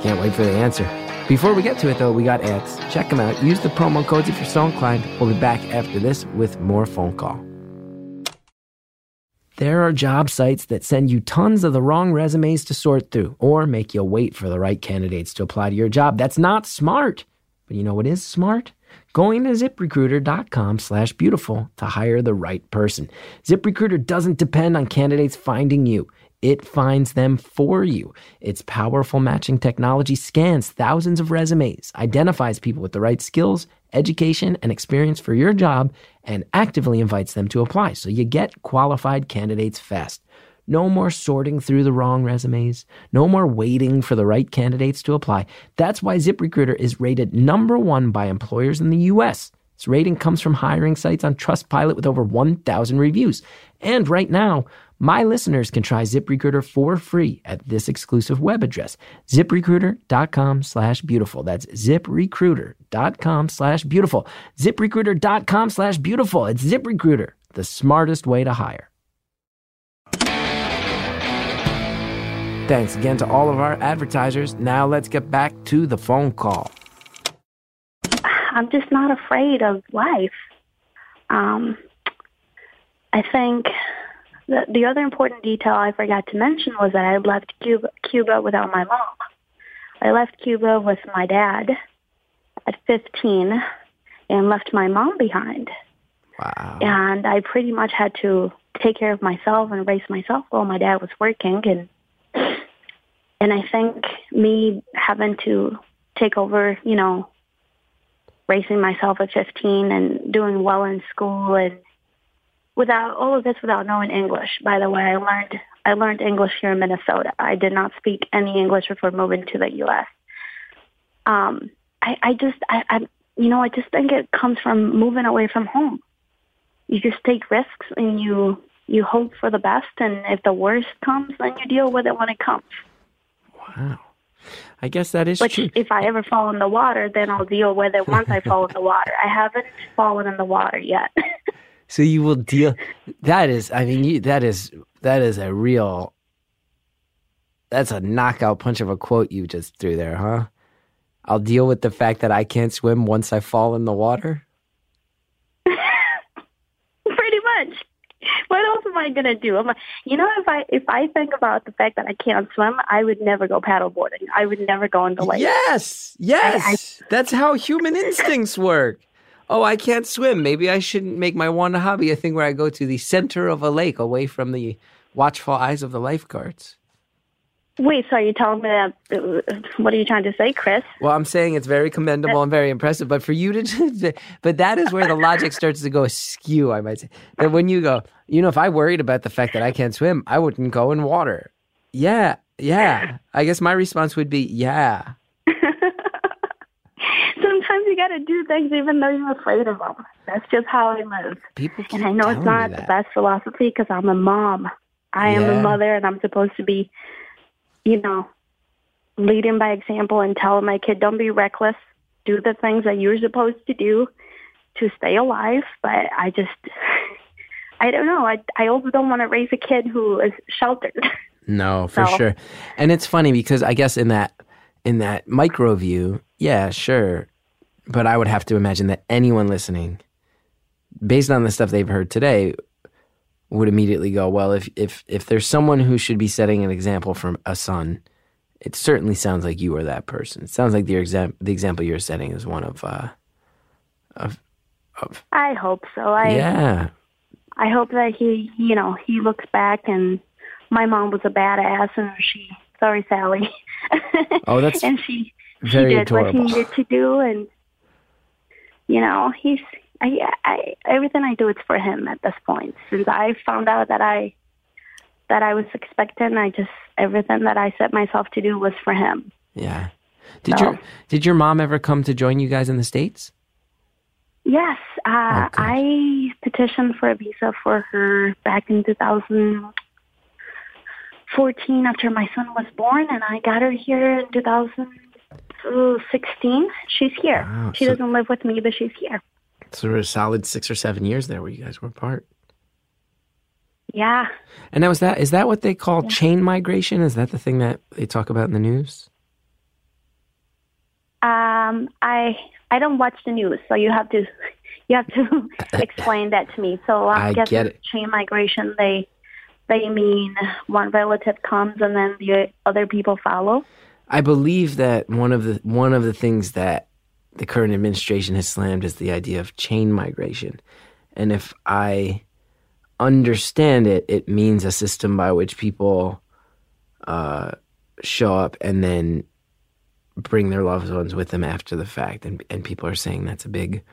Can't wait for the answer. Before we get to it, though, we got ads. Check them out. Use the promo codes if you're so inclined. We'll be back after this with more phone call. There are job sites that send you tons of the wrong resumes to sort through or make you wait for the right candidates to apply to your job. That's not smart. But you know what is smart? Going to ziprecruiter.com slash beautiful to hire the right person. ZipRecruiter doesn't depend on candidates finding you. It finds them for you. Its powerful matching technology scans thousands of resumes, identifies people with the right skills, education, and experience for your job, and actively invites them to apply. So you get qualified candidates fast. No more sorting through the wrong resumes. No more waiting for the right candidates to apply. That's why ZipRecruiter is rated number one by employers in the US. This rating comes from hiring sites on Trustpilot with over 1,000 reviews. And right now, my listeners can try ZipRecruiter for free at this exclusive web address, ziprecruiter.com slash beautiful. That's ziprecruiter.com slash beautiful. ziprecruiter.com slash beautiful. It's ZipRecruiter, the smartest way to hire. Thanks again to all of our advertisers. Now let's get back to the phone call. I'm just not afraid of life. Um, I think the, the other important detail I forgot to mention was that I left Cuba, Cuba without my mom. I left Cuba with my dad at 15 and left my mom behind. Wow. And I pretty much had to take care of myself and raise myself while my dad was working. And and I think me having to take over, you know, raising myself at 15 and doing well in school and without all of this without knowing English. By the way, I learned I learned English here in Minnesota. I did not speak any English before moving to the U.S. Um, I, I just I, I you know I just think it comes from moving away from home. You just take risks and you you hope for the best, and if the worst comes, then you deal with it when it comes. Wow. I guess that is Which, true. if I ever fall in the water, then I'll deal with it once I fall in the water. I haven't fallen in the water yet. So you will deal. That is, I mean, you, that is that is a real. That's a knockout punch of a quote you just threw there, huh? I'll deal with the fact that I can't swim once I fall in the water. Pretty much. What else am I gonna do? I'm like, you know, if I if I think about the fact that I can't swim, I would never go paddleboarding. I would never go in the lake. Yes, yes. That's how human instincts work. Oh, I can't swim. Maybe I shouldn't make my one hobby a thing where I go to the center of a lake away from the watchful eyes of the lifeguards. Wait, so are you telling me that? uh, What are you trying to say, Chris? Well, I'm saying it's very commendable and very impressive, but for you to, but that is where the logic starts to go askew, I might say. That when you go, you know, if I worried about the fact that I can't swim, I wouldn't go in water. Yeah, yeah. I guess my response would be, yeah. Sometimes you got to do things even though you're afraid of them. That's just how I live. People And I know it's not the best philosophy because I'm a mom. I am Yeah. a mother, and I'm supposed to be, you know, leading by example and tell my kid, don't be reckless. Do the things that you're supposed to do to stay alive. But I just, I don't know. I I also don't want to raise a kid who is sheltered. No, for So- sure. And it's funny because I guess in that in that micro view, yeah, sure. But I would have to imagine that anyone listening, based on the stuff they've heard today, would immediately go, well, if if if there's someone who should be setting an example for a son, it certainly sounds like you are that person. It sounds like the exam- the example you're setting is one of uh of of I hope so. I yeah. I hope that he, you know, he looks back and my mom was a badass and she, sorry, Sally. Oh, that's and she, very she did what adorable. he needed to do, and you know, he's, I, I, everything I do is for him at this point. Since I found out that I, that I was expecting, I just everything that I set myself to do was for him. Yeah. Did So- your did your mom ever come to join you guys in the states? Yes, uh, Okay. I petitioned for a visa for her back in 2014 after my son was born, and I got her here in 2016. She's here. Wow, she so- doesn't live with me, but she's here. So there was a solid six or seven years there where you guys were apart. Yeah. And now is that is that what they call chain migration? Is that the thing that they talk about in the news? Um, I I don't watch the news, so you have to you have to explain that to me. So I'm I guessing get it. chain migration. They they mean one relative comes and then the other people follow? I believe that one of the one of the things that the current administration has slammed is the idea of chain migration. And if I understand it, it means a system by which people uh, show up and then bring their loved ones with them after the fact. And, and people are saying that's a big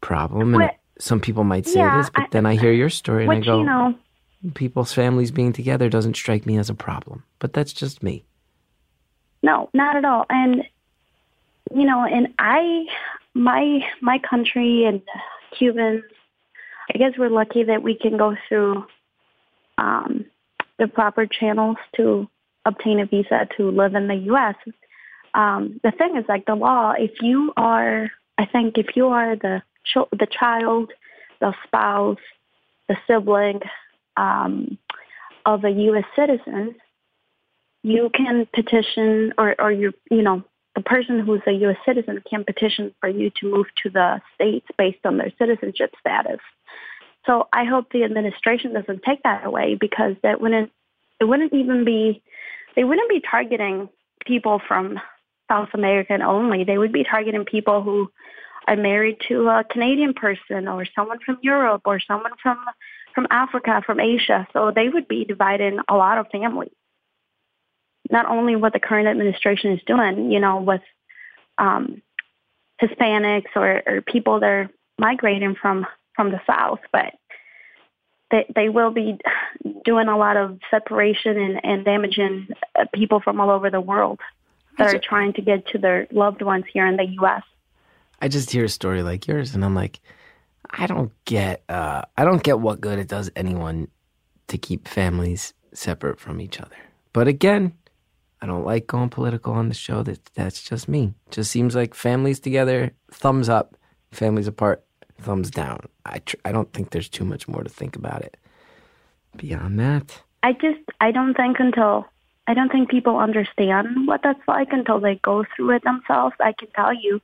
problem. And What- some people might say Yeah, it is, but I- then I hear your story and I go, you know, people's families being together doesn't strike me as a problem. But that's just me. No, not at all. And you know, and I, my my country and Cubans, I guess we're lucky that we can go through um, the proper channels to obtain a visa to live in the U.S. Um, the thing is, like the law, if you are, I think, if you are the chil- the child, the spouse, the sibling um, of a U.S. citizen, you can petition or, or you you know the person who's a U.S. citizen can petition for you to move to the states based on their citizenship status. So I hope the administration doesn't take that away because that wouldn't it wouldn't even be they wouldn't be targeting people from South American only. They would be targeting people who are married to a Canadian person or someone from Europe or someone from from Africa, from Asia. So they would be dividing a lot of families not only what the current administration is doing, you know, with um, Hispanics or, or people that are migrating from from the South, but they they will be doing a lot of separation and, and damaging uh, people from all over the world that are trying to get to their loved ones here in the U.S. I just hear a story like yours, and I'm like, I don't get, uh, I don't get what good it does anyone to keep families separate from each other. But again, I don't like going political on the show. That that's just me. Just seems like families together, thumbs up. Families apart, thumbs down. I tr- I don't think there's too much more to think about it. Beyond that, I just I don't think until I don't think people understand what that's like until they go through it themselves. I can tell you,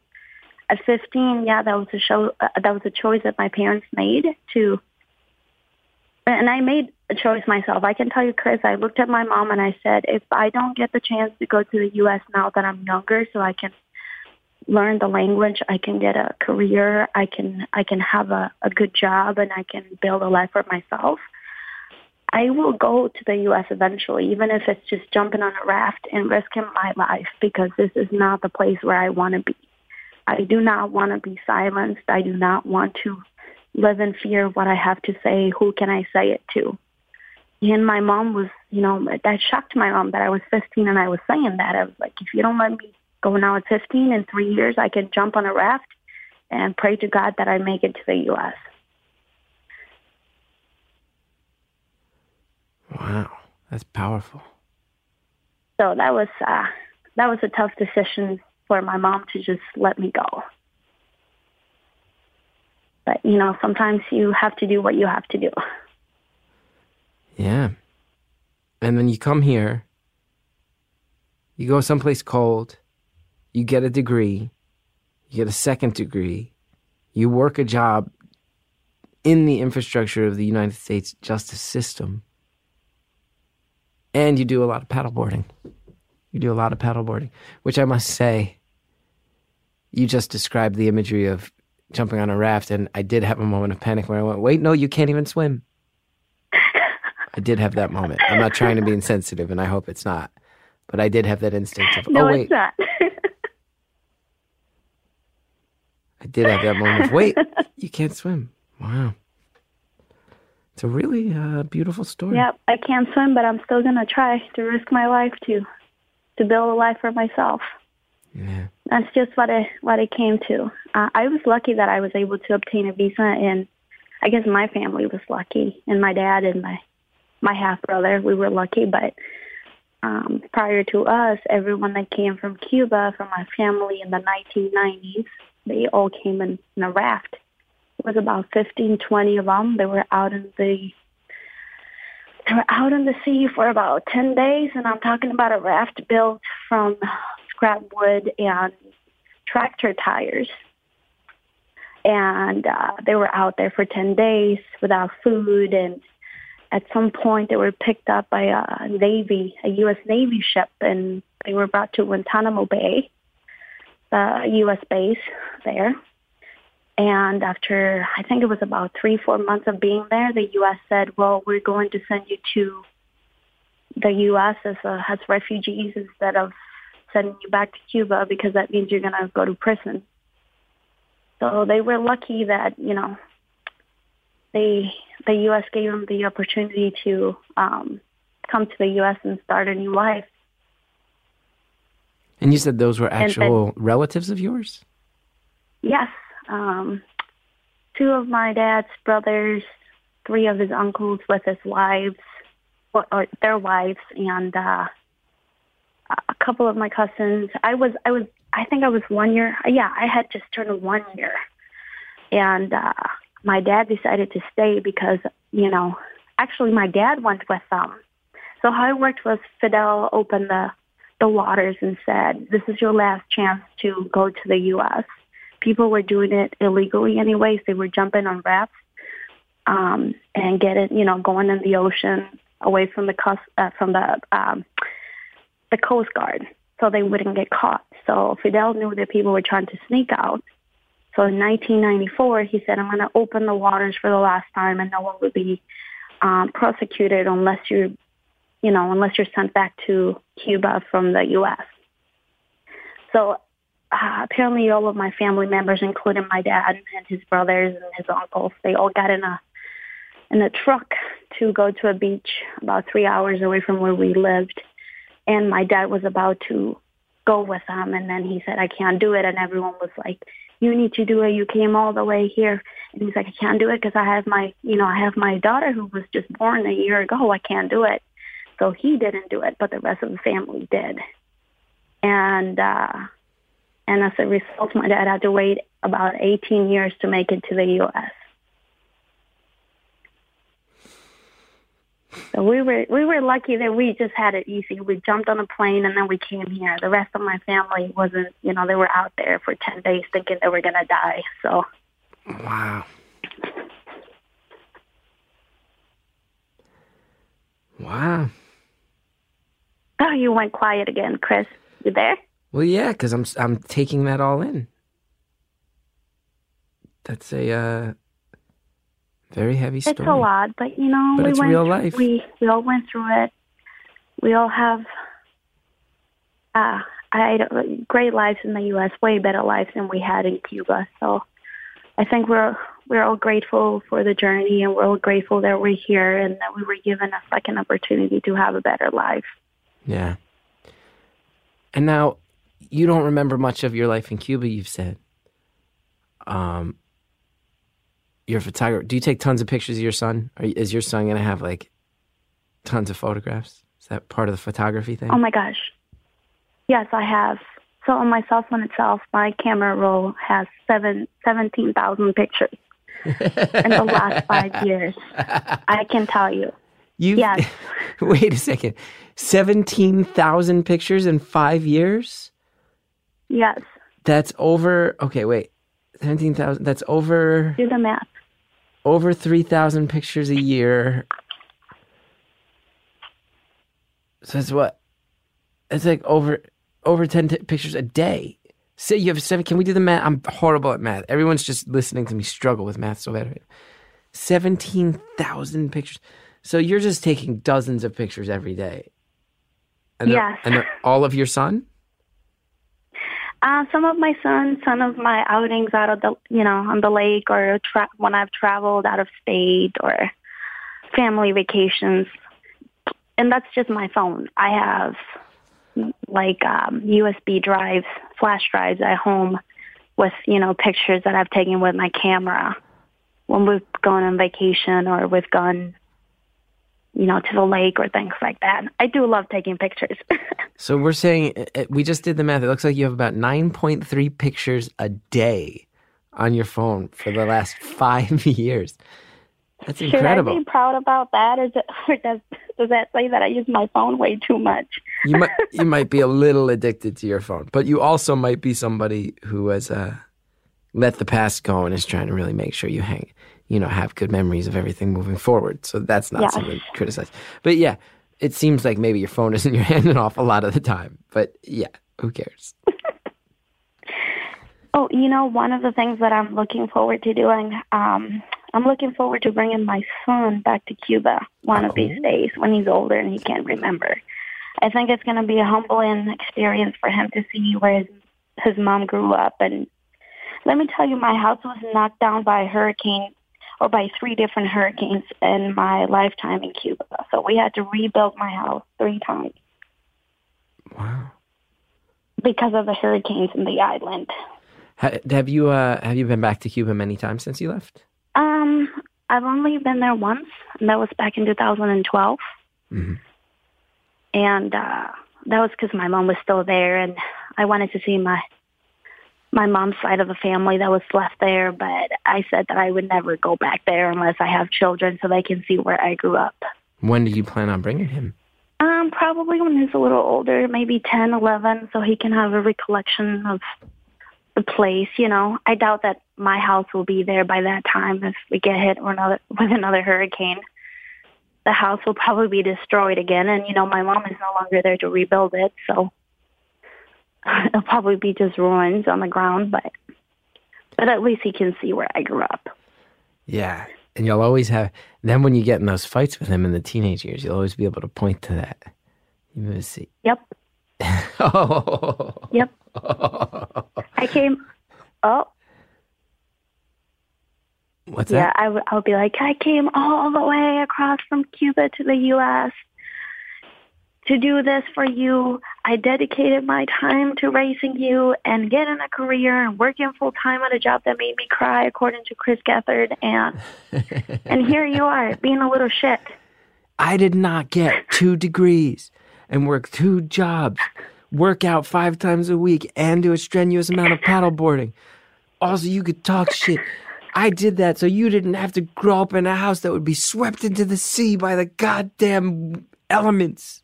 at 15, yeah, that was a show. Uh, that was a choice that my parents made to, and I made a choice myself. I can tell you, Chris. I looked at my mom and I said, if I don't get the chance to go to the U.S. now that I'm younger, so I can learn the language, I can get a career, I can I can have a, a good job, and I can build a life for myself. I will go to the U.S. eventually, even if it's just jumping on a raft and risking my life, because this is not the place where I want to be. I do not want to be silenced. I do not want to live in fear of what I have to say. Who can I say it to? And my mom was, you know, that shocked my mom that I was 15 and I was saying that. I was like, if you don't let me go now at 15, in three years, I can jump on a raft and pray to God that I make it to the U.S. wow, that's powerful. So that was uh, that was a tough decision for my mom to just let me go. But you know, sometimes you have to do what you have to do. Yeah. And then you come here, you go someplace cold, you get a degree, you get a second degree, you work a job in the infrastructure of the United States justice system, and you do a lot of paddleboarding. You do a lot of paddleboarding, which I must say, you just described the imagery of jumping on a raft, and I did have a moment of panic where I went, wait, no, you can't even swim. I did have that moment. I'm not trying to be insensitive, and I hope it's not. But I did have that instinct of, no, oh, wait. it's not. I did have that moment of, wait, you can't swim. Wow. It's a really uh, beautiful story. yep, I can't swim, but I'm still gonna try to risk my life to to build a life for myself. Yeah. That's just what I what I came to. Uh, I was lucky that I was able to obtain a visa, and I guess my family was lucky, and my dad and my my half brother we were lucky. But um, prior to us, everyone that came from Cuba, from my family in the 1990s, they all came in, in a raft. It was about 15, 20 of them. They were out in the they were out in the sea for about 10 days, and I'm talking about a raft built from scrap wood and tractor tires. And uh, they were out there for 10 days without food and at some point they were picked up by a Navy, a U.S. Navy ship, and they were brought to Guantanamo Bay, the U.S. base there. And after, I think it was about three, four months of being there, the U.S. said, well, we're going to send you to the U.S. as, a, as refugees instead of sending you back to Cuba because that means you're going to go to prison. So they were lucky that, you know, they the U.S. gave them the opportunity to um, come to the U.S. and start a new life. And you said those were actual relatives of yours? Yes, um, two of my dad's brothers, three of his uncles with his wives, or, or their wives, and uh, a couple of my cousins. I was, I was, I think I was one year. Yeah, I had just turned one year, and uh, my dad decided to stay because, you know, actually my dad went with them. So how it worked was Fidel opened the the waters and said, "This is your last chance to go to the U.S." People were doing it illegally, anyways. They were jumping on rafts um, and getting, you know, going in the ocean away from the coast, uh, from the um, the Coast Guard, so they wouldn't get caught. So Fidel knew that people were trying to sneak out. So in 1994, he said, "I'm going to open the waters for the last time, and no one will be um, prosecuted unless you're, you know, unless you're sent back to Cuba from the U.S." So uh, apparently, all of my family members, including my dad and his brothers and his uncles, they all got in a in a truck to go to a beach about three hours away from where we lived. And my dad was about to go with them, and then he said, "I can't do it," and everyone was like you need to do it. You came all the way here. And he's like, I can't do it because I have my, you know, I have my daughter who was just born a year ago. I can't do it. So he didn't do it, but the rest of the family did. And, uh, and as a result, my dad had to wait about 18 years to make it to the U.S. So we were we were lucky that we just had it easy. We jumped on a plane and then we came here. The rest of my family wasn't, you know, they were out there for ten days thinking they were gonna die. So Wow. Wow. oh, you went quiet again, Chris. You there? Well, yeah, because I'm I'm taking that all in. That's a uh, very heavy story. It's a lot, but you know, But we it's went. real through- life. We we all went through it. We all have uh, I don't- great lives in the U.S. Way better lives than we had in Cuba. So I think we're we're all grateful for the journey, and we're all grateful that we're here and that we were given a second opportunity to have a better life. Yeah. And now, you don't remember much of your life in Cuba. You've said. Um. You're a photographer. Do you take tons of pictures of your son? Or is your son gonna have like tons of photographs? Is that part of the photography thing? Oh my gosh. Yes, I have. So on my cell phone itself, my camera roll has seven seventeen thousand pictures in the last five years. I can tell you. You Yes. wait a second. Seventeen thousand pictures in five years. Yes. That's over. Okay, wait. Seventeen thousand. That's over Do the math. Over three thousand pictures a year. So that's what. It's like over over ten t- pictures a day. Say you have seven. Can we do the math? I'm horrible at math. Everyone's just listening to me struggle with math so bad. right. Seventeen thousand pictures. So you're just taking dozens of pictures every day. And Yes. And all of your son. Uh, some of my son, some of my outings out of the, you know, on the lake or tra- when I've traveled out of state or family vacations. And that's just my phone. I have like um, USB drives, flash drives at home with, you know, pictures that I've taken with my camera when we've gone on vacation or we've gone, you know, to the lake or things like that. I do love taking pictures. So we're saying uh, uh, we just did the math. It looks like you have about 9.3 pictures a day on your phone for the last five years. That's incredible. Should. I be proud about that? Is it, or does does that say that I use my phone way too much? you might you might be a little addicted to your phone, but you also might be somebody who has uh, let the past go and is trying to really make sure you hang you know, have good memories of everything moving forward. So that's not Yes. something to criticize. But yeah, it seems like maybe your phone is in your hand and off a lot of the time. But yeah, who cares? Oh, you know, one of the things that I'm looking forward to doing, um, I'm looking forward to bringing my son back to Cuba one of these days when he's older and he can't remember. I think it's going to be a humbling experience for him to see where his, his mom grew up. And let me tell you, my house was knocked down by a hurricane or by three different hurricanes in my lifetime in Cuba. So we had to rebuild my house three times Wow. because of the hurricanes in the island. Have you uh, have you been back to Cuba many times since you left? Um, I've only been there once, and that was back in 2012. Mhm. And uh, that was because my mom was still there, and I wanted to see my my mom's side of the family that was left there. But I said that I would never go back there unless I have children, so they can see where I grew up. When do you plan on bringing him? Um, probably when he's a little older, maybe 10, 11, so he can have a recollection of the place. You know, I doubt that my house will be there by that time if we get hit with another with another hurricane. The house will probably be destroyed again, and you know, my mom is no longer there to rebuild it, so it'll probably be just ruins on the ground. But but at least he can see where I grew up. Yeah, and you'll always have. Then when you get in those fights with him in the teenage years, you'll always be able to point to that. You will see. Yep, Oh, yep. I came. Oh, what's that? Yeah, that? I would I would be like, I came all the way across from Cuba to the U.S. to do this for you. I dedicated my time to raising you and getting a career and working full time at a job that made me cry, according to Chris Gethard. And and here you are, being a little shit. I did not get two degrees and work two jobs, work out five times a week, and do a strenuous amount of paddleboarding. Also, you could talk shit. I did that so you didn't have to grow up in a house that would be swept into the sea by the goddamn elements.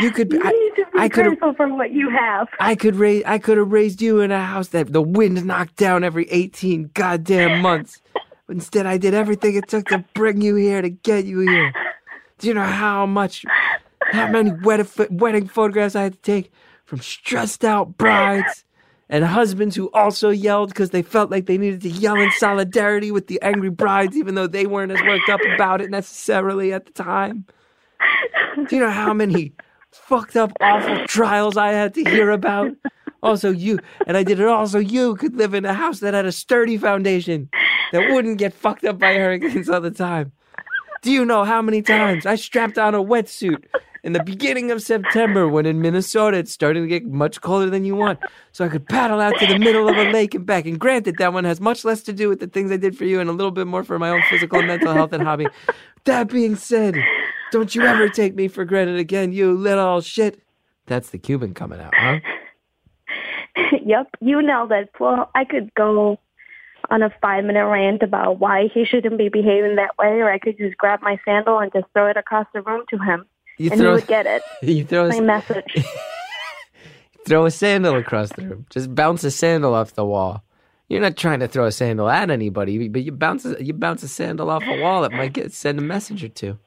You could. You I, need to be I could. grateful for what you have. I could raise. I could have raised you in a house that the wind knocked down every eighteen goddamn months. Instead, I did everything it took to bring you here to get you here. Do you know how much, how many wed- wedding photographs I had to take from stressed out brides and husbands who also yelled because they felt like they needed to yell in solidarity with the angry brides, even though they weren't as worked up about it necessarily at the time. Do you know how many fucked up, awful trials I had to hear about? Also, you, and I did it all so you could live in a house that had a sturdy foundation that wouldn't get fucked up by hurricanes all the time. Do you know how many times I strapped on a wetsuit in the beginning of September when in Minnesota it's starting to get much colder than you want, so I could paddle out to the middle of a lake and back? And granted, that one has much less to do with the things I did for you and a little bit more for my own physical and mental health and hobby. That being said, don't you ever take me for granted again, you little shit. That's the Cuban coming out, huh? yep, you nailed it. Well, I could go on a five minute rant about why he shouldn't be behaving that way, or I could just grab my sandal and just throw it across the room to him, You and he throw, would get it. you throw My a, message. throw a sandal across the room. Just bounce a sandal off the wall. You're not trying to throw a sandal at anybody, but you bounce a, you bounce a sandal off a wall that might get send a message or two.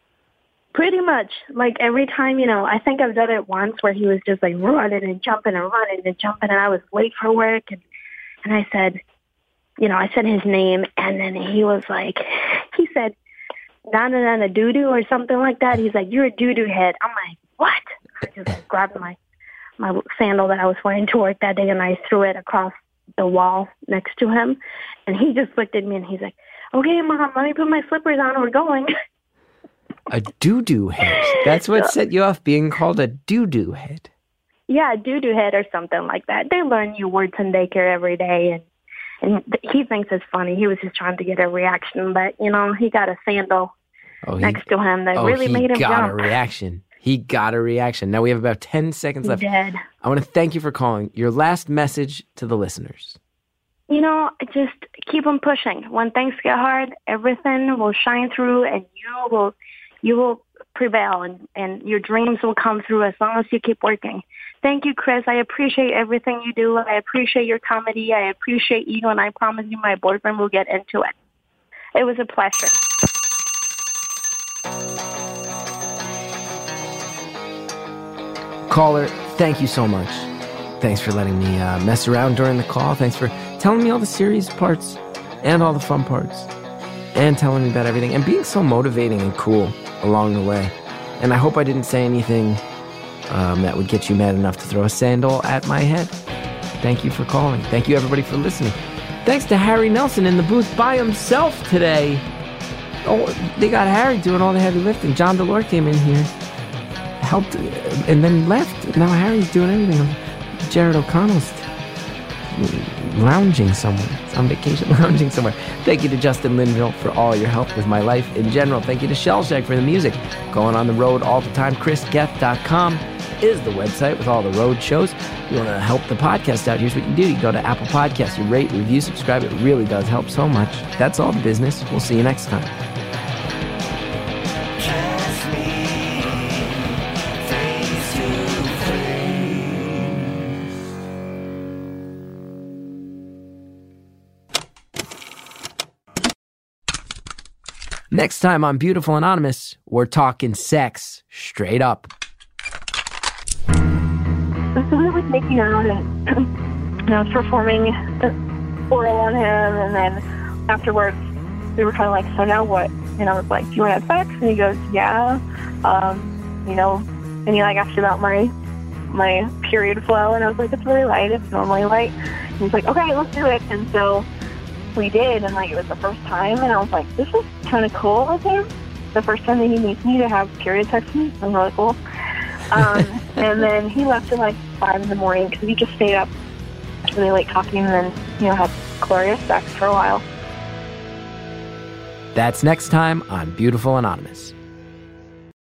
Pretty much. Like every time, you know, I think I've done it once where he was just like running and jumping and running and jumping and I was late for work and and I said, you know, I said his name and then he was like he said Nana Nana Doo Doo or something like that. He's like, You're a doo doo head. I'm like, What? I just like grabbed my my sandal that I was wearing to work that day and I threw it across the wall next to him and he just looked at me and he's like, Okay, mom, let me put my slippers on, we're going A doo doo head. That's what set you off being called a doo doo head. Yeah, doo doo head or something like that. They learn new words in daycare every day, and and he thinks it's funny. He was just trying to get a reaction, but you know, he got a sandal Oh, he, next to him that oh, really made him got a reaction. He got a reaction. Now we have about ten seconds left. did. I want to thank you for calling. Your last message to the listeners. You know, just keep on pushing. When things get hard, everything will shine through, and you will you will prevail and, and your dreams will come through as long as you keep working. Thank you, Chris. I appreciate everything you do. I appreciate your comedy. I appreciate you, and I promise you my boyfriend will get into it. It was a pleasure. Caller, thank you so much. Thanks for letting me uh, mess around during the call. Thanks for telling me all the serious parts and all the fun parts and telling me about everything and being so motivating and cool along the way. And I hope I didn't say anything um, that would get you mad enough to throw a sandal at my head. Thank you for calling. Thank you, everybody, for listening. Thanks to Harry Nelson in the booth by himself today. Oh, they got Harry doing all the heavy lifting. John Delore came in here, helped, and then left. Now Harry's doing everything. Jared O'Connell's lounging somewhere. It's on vacation, lounging somewhere. Thank you to Justin Linville for all your help with my life in general. Thank you to Shellshag for the music. Going on the road all the time. ChrisGeth.com is the website with all the road shows. If you want to help the podcast out, here's what you do. You go to Apple Podcasts, you rate, review, subscribe. It really does help so much. That's all the business. We'll see you next time. Next time on Beautiful Anonymous, we're talking sex straight up. So we was making out and, and I was performing oral on him and then afterwards we were kind of like, so now what? And I was like, do you want to have sex? And he goes, yeah. Um, you know, and he like asked about my my period flow and I was like, it's really light. It's normally light. And he's like, okay, let's do it. And so we did and like it was the first time and I was like, this is kind of cool with him. The first time that he meets me to have period sex with me. It was really cool. Um, and then he left at like five in the morning because he just stayed up really late talking and then, you know, had glorious sex for a while. That's next time on Beautiful Anonymous.